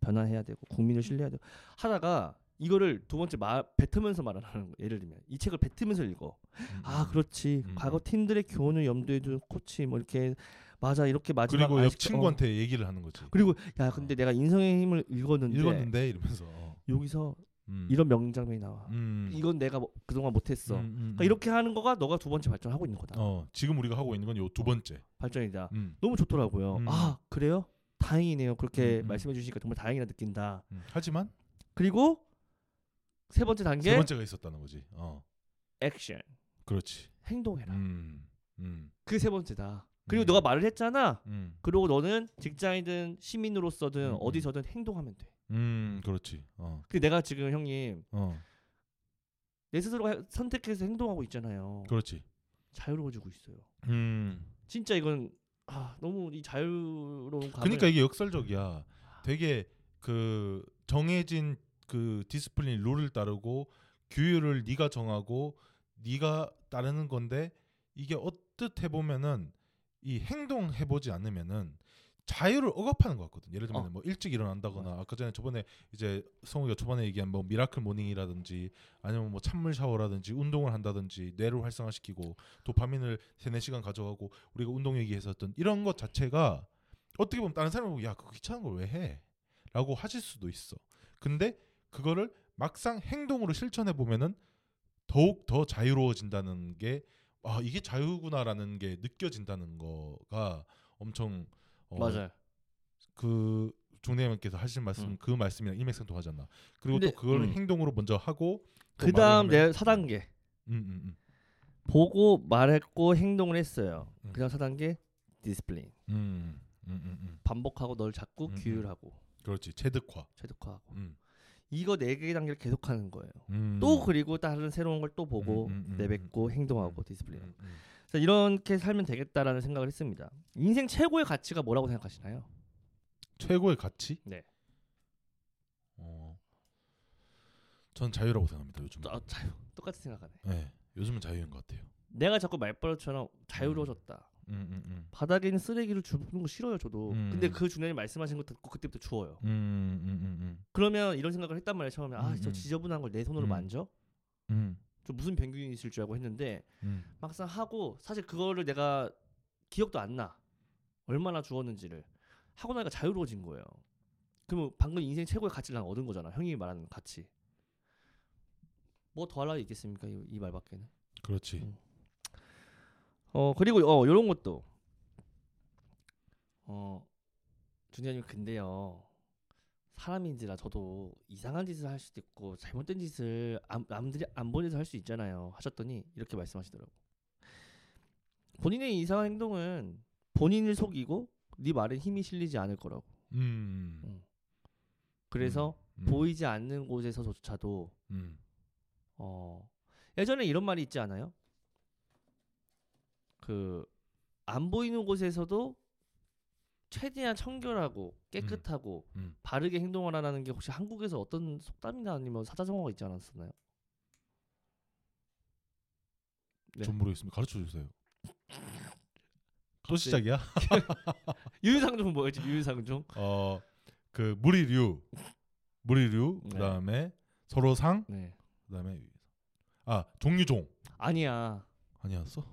변화해야 되고 국민을 신뢰해야 되고 하다가 이거를 두 번째 말 뱉으면서 말을 하는 거 예를 들면 이 책을 뱉으면서 읽어. 음, 아 그렇지. 음. 과거 팀들의 교훈을 염두에 둔 코치 뭐 이렇게 맞아 이렇게 마지막 그리고 옆 아쉽다. 어. 친구한테 얘기를 하는 거지. 그리고 야 근데 내가 인성의 힘을 읽었는데 읽었는데 이러면서 어. 여기서 음. 이런 명장면이 나와. 음. 이건 내가 뭐- 그동안 못했어. 음, 음, 그러니까 음. 이렇게 하는 거가 너가 두 번째 발전하고 있는 거다. 어 지금 우리가 하고 있는 건 요 두 번째. 발전이다. 음. 너무 좋더라고요. 음. 아 그래요? 다행이네요. 그렇게 음, 음. 말씀해 주시니까 정말 다행이라 느낀다. 음. 하지만 그리고 세 번째 단계 세 번째가 있었다는 거지. 어 액션 그렇지. 행동해라. 음. 음. 그 세 번째다. 그리고 음. 너가 말을 했잖아. 음. 그리고 너는 직장이든 시민으로서든 음, 음. 어디서든 행동하면 돼. 음. 그렇지. 어. 그 내가 지금 형님 어. 내 스스로가 해- 선택해서 행동하고 있잖아요. 그렇지. 자유로워지고 있어요. 음. 진짜 이건 아, 너무 이 자유로운 감을 그러니까 이게 역설적이야. 되게 그 정해진 그 discipline 룰을 따르고 규율을 네가 정하고 네가 따르는 건데 이게 언뜻 해보면은 이 행동 해 보지 않으면은 자유를 억압하는 것 같거든. 예를 들면 어. 뭐 일찍 일어난다거나 아까 전에 저번에 이제 성우가 초반에 얘기한 뭐 miracle morning이라든지 아니면 뭐 찬물 샤워라든지 운동을 한다든지 뇌를 활성화시키고 도파민을 세네 시간 가져가고 우리가 운동 얘기했었던 이런 것 자체가 어떻게 보면 다른 사람이 보고 야 그거 귀찮은 걸 왜 해? 라고 하실 수도 있어. 근데 그거를 막상 행동으로 실천해 보면은 더욱 더 자유로워진다는 게 아 이게 자유구나라는 게 느껴진다는 거가 엄청 어, 맞아요. 그 종대님께서 하실 말씀 음. 그 말씀이랑 일맥상통하지 않나. 그리고 또 그걸 음. 행동으로 먼저 하고 그 다음 말을 하면- 내 4단계 음, 음, 음. 보고 말했고 행동을 했어요. 음. 그다음 4단계 discipline. 음, 음. 반복하고 널 자꾸. 규율하고 그렇지 체득화. 체득화하고 음, 이거 네 개의 단계를 계속하는 거예요. 음. 또 그리고 다른 새로운 걸 또 보고 음, 음, 음, 내뱉고 음, 행동하고 음. 음, 음. 그래서 이렇게 살면 되겠다라는 생각을 했습니다. 인생 최고의 가치가 뭐라고 생각하시나요? 최고의 가치? 네. 어, 전 자유라고 생각합니다. 요즘. 아, 자유 똑같이 생각하네. 네, 요즘은 자유인 것 같아요. 내가 자꾸 말버릇처럼 자유로워졌다. 음, 음, 음. 바닥에 있는 쓰레기를 주는 거 싫어요, 저도. 음. 근데 그 중년이 말씀하신 거 듣고 그때부터 주워요. 음, 음, 음, 음, 그러면 이런 생각을 했단 말이에요, 처음에. 아, 음, 저 음. 지저분한 걸 내 손으로 음. 만져? 음, 저 무슨 병균이 있을 줄 알고 했는데 음, 막상 하고 사실 그거를 내가 기억도 안 나. 얼마나 주었는지를 하고 나니까 자유로워진 거예요. 그러면 방금 인생 최고의 가치를 난 얻은 거잖아. 형이 말하는 가치. 뭐 더할 나위 있겠습니까? 이, 이 말밖에는. 그렇지. 음. 어 그리고 어 요런 것도. 어 준현님 근데요. 사람인지라 저도 이상한 짓을 할 수도 있고 잘못된 짓을 남, 남들이 안 보내서 할 수 있잖아요. 하셨더니 이렇게 말씀하시더라고. 본인의 이상한 행동은 본인을 속이고 네 말에 힘이 실리지 않을 거라고. 음, 음. 그래서 음, 보이지 않는 곳에서조차도 음, 어 예전에 이런 말이 있지 않아요? 그 안 보이는 곳에서도 최대한 청결하고 깨끗하고 음. 바르게 행동하라는 게 혹시 한국에서 어떤 속담이나 아니면 사자성어가 있지 않았었나요? 네. 전 모르겠습니다. 가르쳐 주세요. 또. 시작이야? (laughs) 유유상종은 뭐였지? 유유상종? 어, 그 무리류, 무리류, 네. 그다음에 서로상, 네. 그다음에 아 종류종 아니야. 아니었어?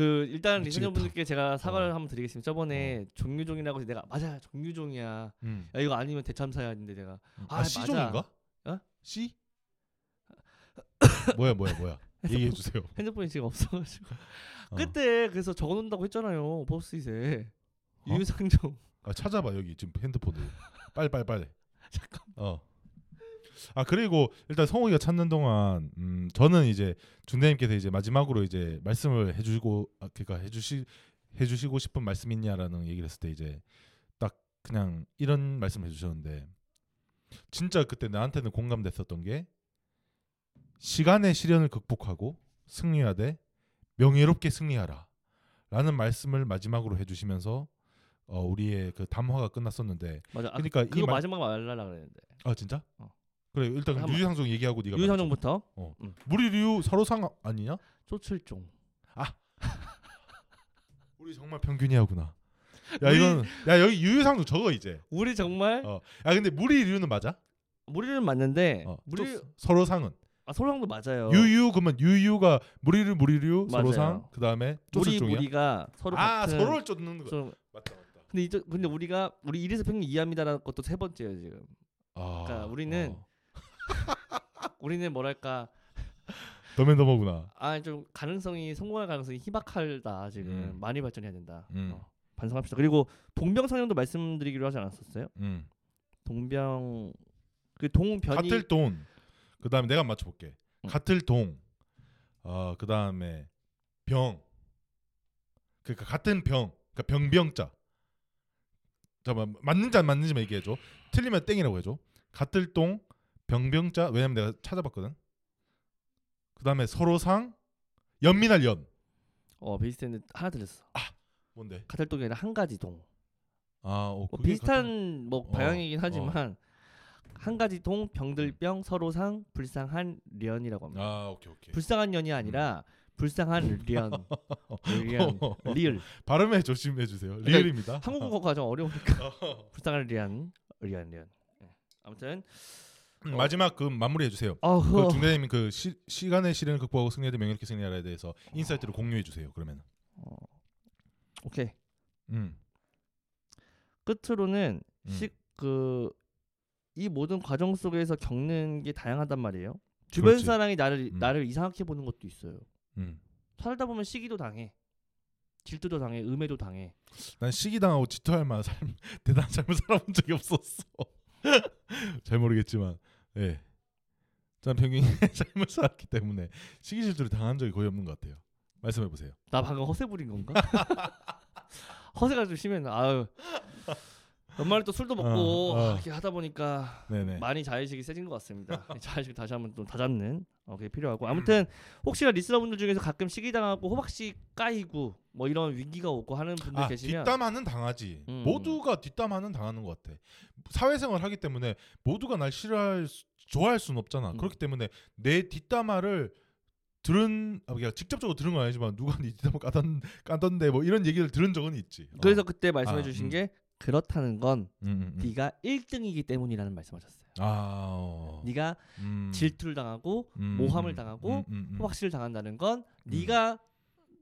그 일단 미치겠다. 리서너분들께 제가 사과를 어. 한번 드리겠습니다. 저번에 종류종이라고 해서 내가 맞아 종류종이야. 음. 야 이거 아니면 대참사야 했는데 내가 아, 아, C종인가? 어? C? (coughs) 뭐야 뭐야 뭐야 (laughs) 얘기해 주세요. 핸드폰이 지금 없어가지고 어. 그때 그래서 적어놓는다고 했잖아요 버스잇에 어? 유유상종 아, 찾아봐 여기 지금 핸드폰으로 빨리 빨리 빨리. (laughs) 잠깐 어. 아 그리고 일단 성욱이가 찾는 동안 음 저는 이제 중대님께서 이제 마지막으로 이제 말씀을 해주고 아, 그러니까 해주시 해주시고 싶은 말씀 있냐라는 얘기를 했을 때 이제 딱 그냥 이런 말씀 해주셨는데 진짜 그때 나한테는 공감됐었던 게 시간의 시련을 극복하고 승리하되 명예롭게 승리하라 라는 말씀을 마지막으로 해주시면서 어, 우리의 그 담화가 끝났었는데 맞아 아, 그러니까 이 그거 말- 마지막 말하려 그랬는데 아 진짜? 어. 그래 일단 그럼 유유상종 얘기하고 네가 유유상종부터 어. 음. 무리류 서로상 아니냐? 쪼칠종 (laughs) 우리 정말 평균이하구나. 야 이건 야 여기 유유상종 적어 이제. 우리 정말 어. 야 근데 무리류는 맞아? 무리는 맞는데 어. 무리 또 서로상은 아 소랑도 맞아요 유유 그러면 유유가 무리류 무리류 맞아요. 서로상 그 다음에 우리 쪼슬종이야. 무리가 서로 아 같은 서로를 쫓는 거. 좀 맞다 맞다. 근데 이 근데 우리가 우리 이래서 평균 이해합니다라는 것도 세 번째예요 지금 아. 그러니까 우리는 어. 우리는 뭐랄까 더맨더머구나. 아 좀 가능성이 성공할 가능성이 희박하다 지금 음. 많이 발전해야 된다. 음. 어, 반성합시다. 그리고 동병 상련도 말씀드리기로 하지 않았었어요? 음. 동병 그 동변이 가틀돈. 그다음에 내가 맞춰볼게. 음. 가틀동. 어 그다음에 병. 그러니까 같은 병. 그러니까 병병자. 잠깐 맞는지 안 맞는지만 얘기해줘. 틀리면 땡이라고 해줘. 가틀동 병병자. 왜냐면 내가 찾아봤거든. 그다음에 서로상 연민할 연. 어 비슷했는데 하나 들렸어. 뭔데? 가탈동이 아니라 한 가지 동. 아, 어, 뭐 비슷한 같은- 뭐 어, 방향이긴 어. 하지만 한 가지 동 병들병 서로상 불쌍한 련이라고 합니다. 아, 오케이 오케이. 불쌍한 년이 아니라 불쌍한 (laughs) 련. 련. (laughs) 리을. 발음에 조심해 주세요. 그러니까 리을입니다. 한국어가 좀 어려우니까 (laughs) 불쌍한 련. 련 련. 예. 아무튼 음, 마지막 그 마무리해 주세요. 어, 그 어. 중대님 그 시, 시간의 시련을 극복하고 승리해도 명예롭게 승리하라에 대해서 insight를 공유해 주세요. 그러면. 어. 오케이. 음. 끝으로는 음. 식그 이 모든 과정 속에서 겪는 게 다양하단 말이에요. 주변 그렇지. 사람이 나를 음. 나를 이상하게 보는 것도 있어요. 음. 살다 보면 시기도 당해. 질투도 당해, 음해도 당해. 난 시기 당하고 질투할 만한 삶 (laughs) 대단한 삶을 살아본 적이 없었어. (laughs) 잘 모르겠지만, 예. 저는 평균의 (laughs) 삶을 살았기 때문에 시기 질투를 당한 적이 거의 없는 것 같아요. 말씀해 보세요. 나 방금 허세 부린 건가? (laughs) 허세가 좀 심했나? 아유. 연말에 또 술도 먹고 어, 어. 이렇게 하다 보니까 네네. 많이 자의식이 세진 것 같습니다. (laughs) 자의식 다시 한번 좀 다잡는 어, 그게 필요하고 아무튼 혹시나 리스너분들 중에서 가끔 시기 당하고 호박씨 까이고 뭐 이런 위기가 오고 하는 분들 아 계시면 뒷담화는 당하지. 음. 모두가 뒷담화는 당하는 것 같아. 사회생활 하기 때문에 모두가 날 싫어할 수- 좋아할 수는 없잖아. 음. 그렇기 때문에 내 뒷담화를 들은 아 그냥 직접적으로 들은 건 아니지만 누가 네 뒷담화 까던 까던데 뭐 이런 얘기를 들은 적은 있지. 어. 그래서 그때 말씀해 아, 주신 음. 게 그렇다는 건 음, 음, 음. 네가 1등이기 때문이라는 말씀하셨어요. 아 어. 네가 음. 질투를 당하고 음, 모함을 음, 당하고. 호박씨를 당한다는 건 네가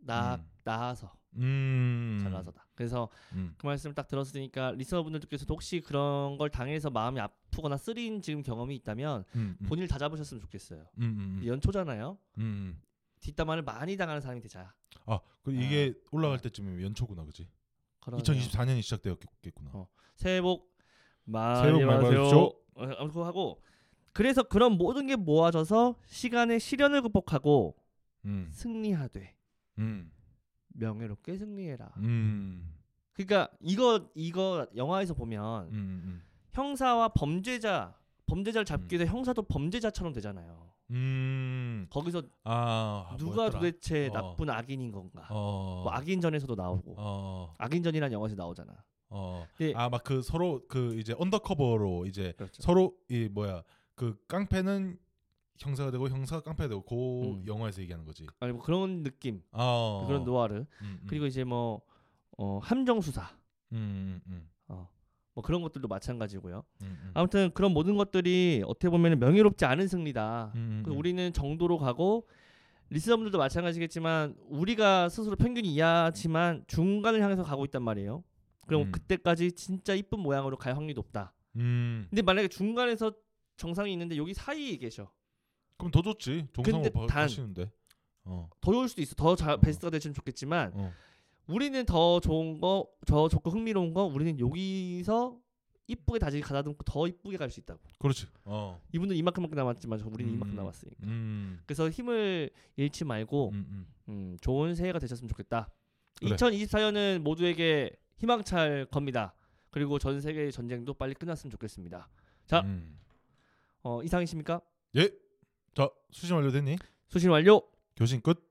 나 음. 나아서 음. 잘나서다. 그래서 음. 그 말씀 딱 들었으니까 리서너분들께서도 혹시 그런 걸 당해서 마음이 아프거나 쓰린 지금 경험이 있다면. 본인을 다 잡으셨으면 좋겠어요. 연초잖아요. 음. 뒷담화를 많이 당하는 사람이 되자. 아, 그 이게 올라갈 때쯤이면 연초구나, 그지? 그러네요. 2024년이 시작되었겠구나. 어. 새해 복 많이 받으세요. 어, 하고 그래서 그런 모든 게 모아져서 시간의 시련을 극복하고 음. 승리하되 음. 명예롭게 승리해라. 음. 그러니까 이거 이거 영화에서 보면 음. 음. 형사와 범죄자 범죄자를 잡기 위해서 형사도 범죄자처럼 되잖아요. 음. 거기서 아, 누가 뭐였더라? 도대체 어. 나쁜 악인인 건가? 어. 뭐 악인전에서도 나오고 어. 악인전이라는 영화에서 나오잖아. 어. 네. 아, 막 그 서로 그 이제 언더커버로 이제 그렇죠. 서로 이 뭐야? 그 깡패는 형사가 되고 형사가 깡패가 되고 그 음. 영화에서 얘기하는 거지. 아니 뭐 그런 느낌, 아. 그런 노아르. 음, 음. 그리고 이제 뭐 어, 함정 수사, 음, 음, 어, 뭐 그런 것들도 마찬가지고요. 음, 음. 아무튼 그런 모든 것들이 어떻게 보면 명예롭지 않은 승리다. 음, 음. 우리는 정도로 가고 리스너분들도 마찬가지겠지만 우리가 스스로 평균이 이하지만 중간을 향해서 가고 있단 말이에요. 그럼 음. 그때까지 진짜 이쁜 모양으로 갈 확률이 높다. 음. 근데 만약에 중간에서 정상이 있는데 여기 사이에 계셔. 그럼 더 좋지. 단- 가시는데. 어. 더 좋을 수도 있어. 더잘 어. 베스트가 됐으면 좋겠지만 어. 우리는 더 좋은 거, 더 좋고 흥미로운 거 우리는 여기서 이쁘게 다시 가다듬고 더 이쁘게 갈 수 있다고. 그렇지. 어. 이분은 이만큼밖에 남았지만 저 우리는 음. 이만큼 남았으니까. 음. 그래서 힘을 잃지 말고 음, 음. 음, 좋은 새해가 되셨으면 좋겠다. 그래. 2024년은 모두에게 희망찰 겁니다. 그리고 전 세계의 전쟁도 빨리 끝났으면 좋겠습니다. 자, 음. 어, 이상이십니까? 예. 자, 수신 완료됐니? 수신 완료. 교신 끝.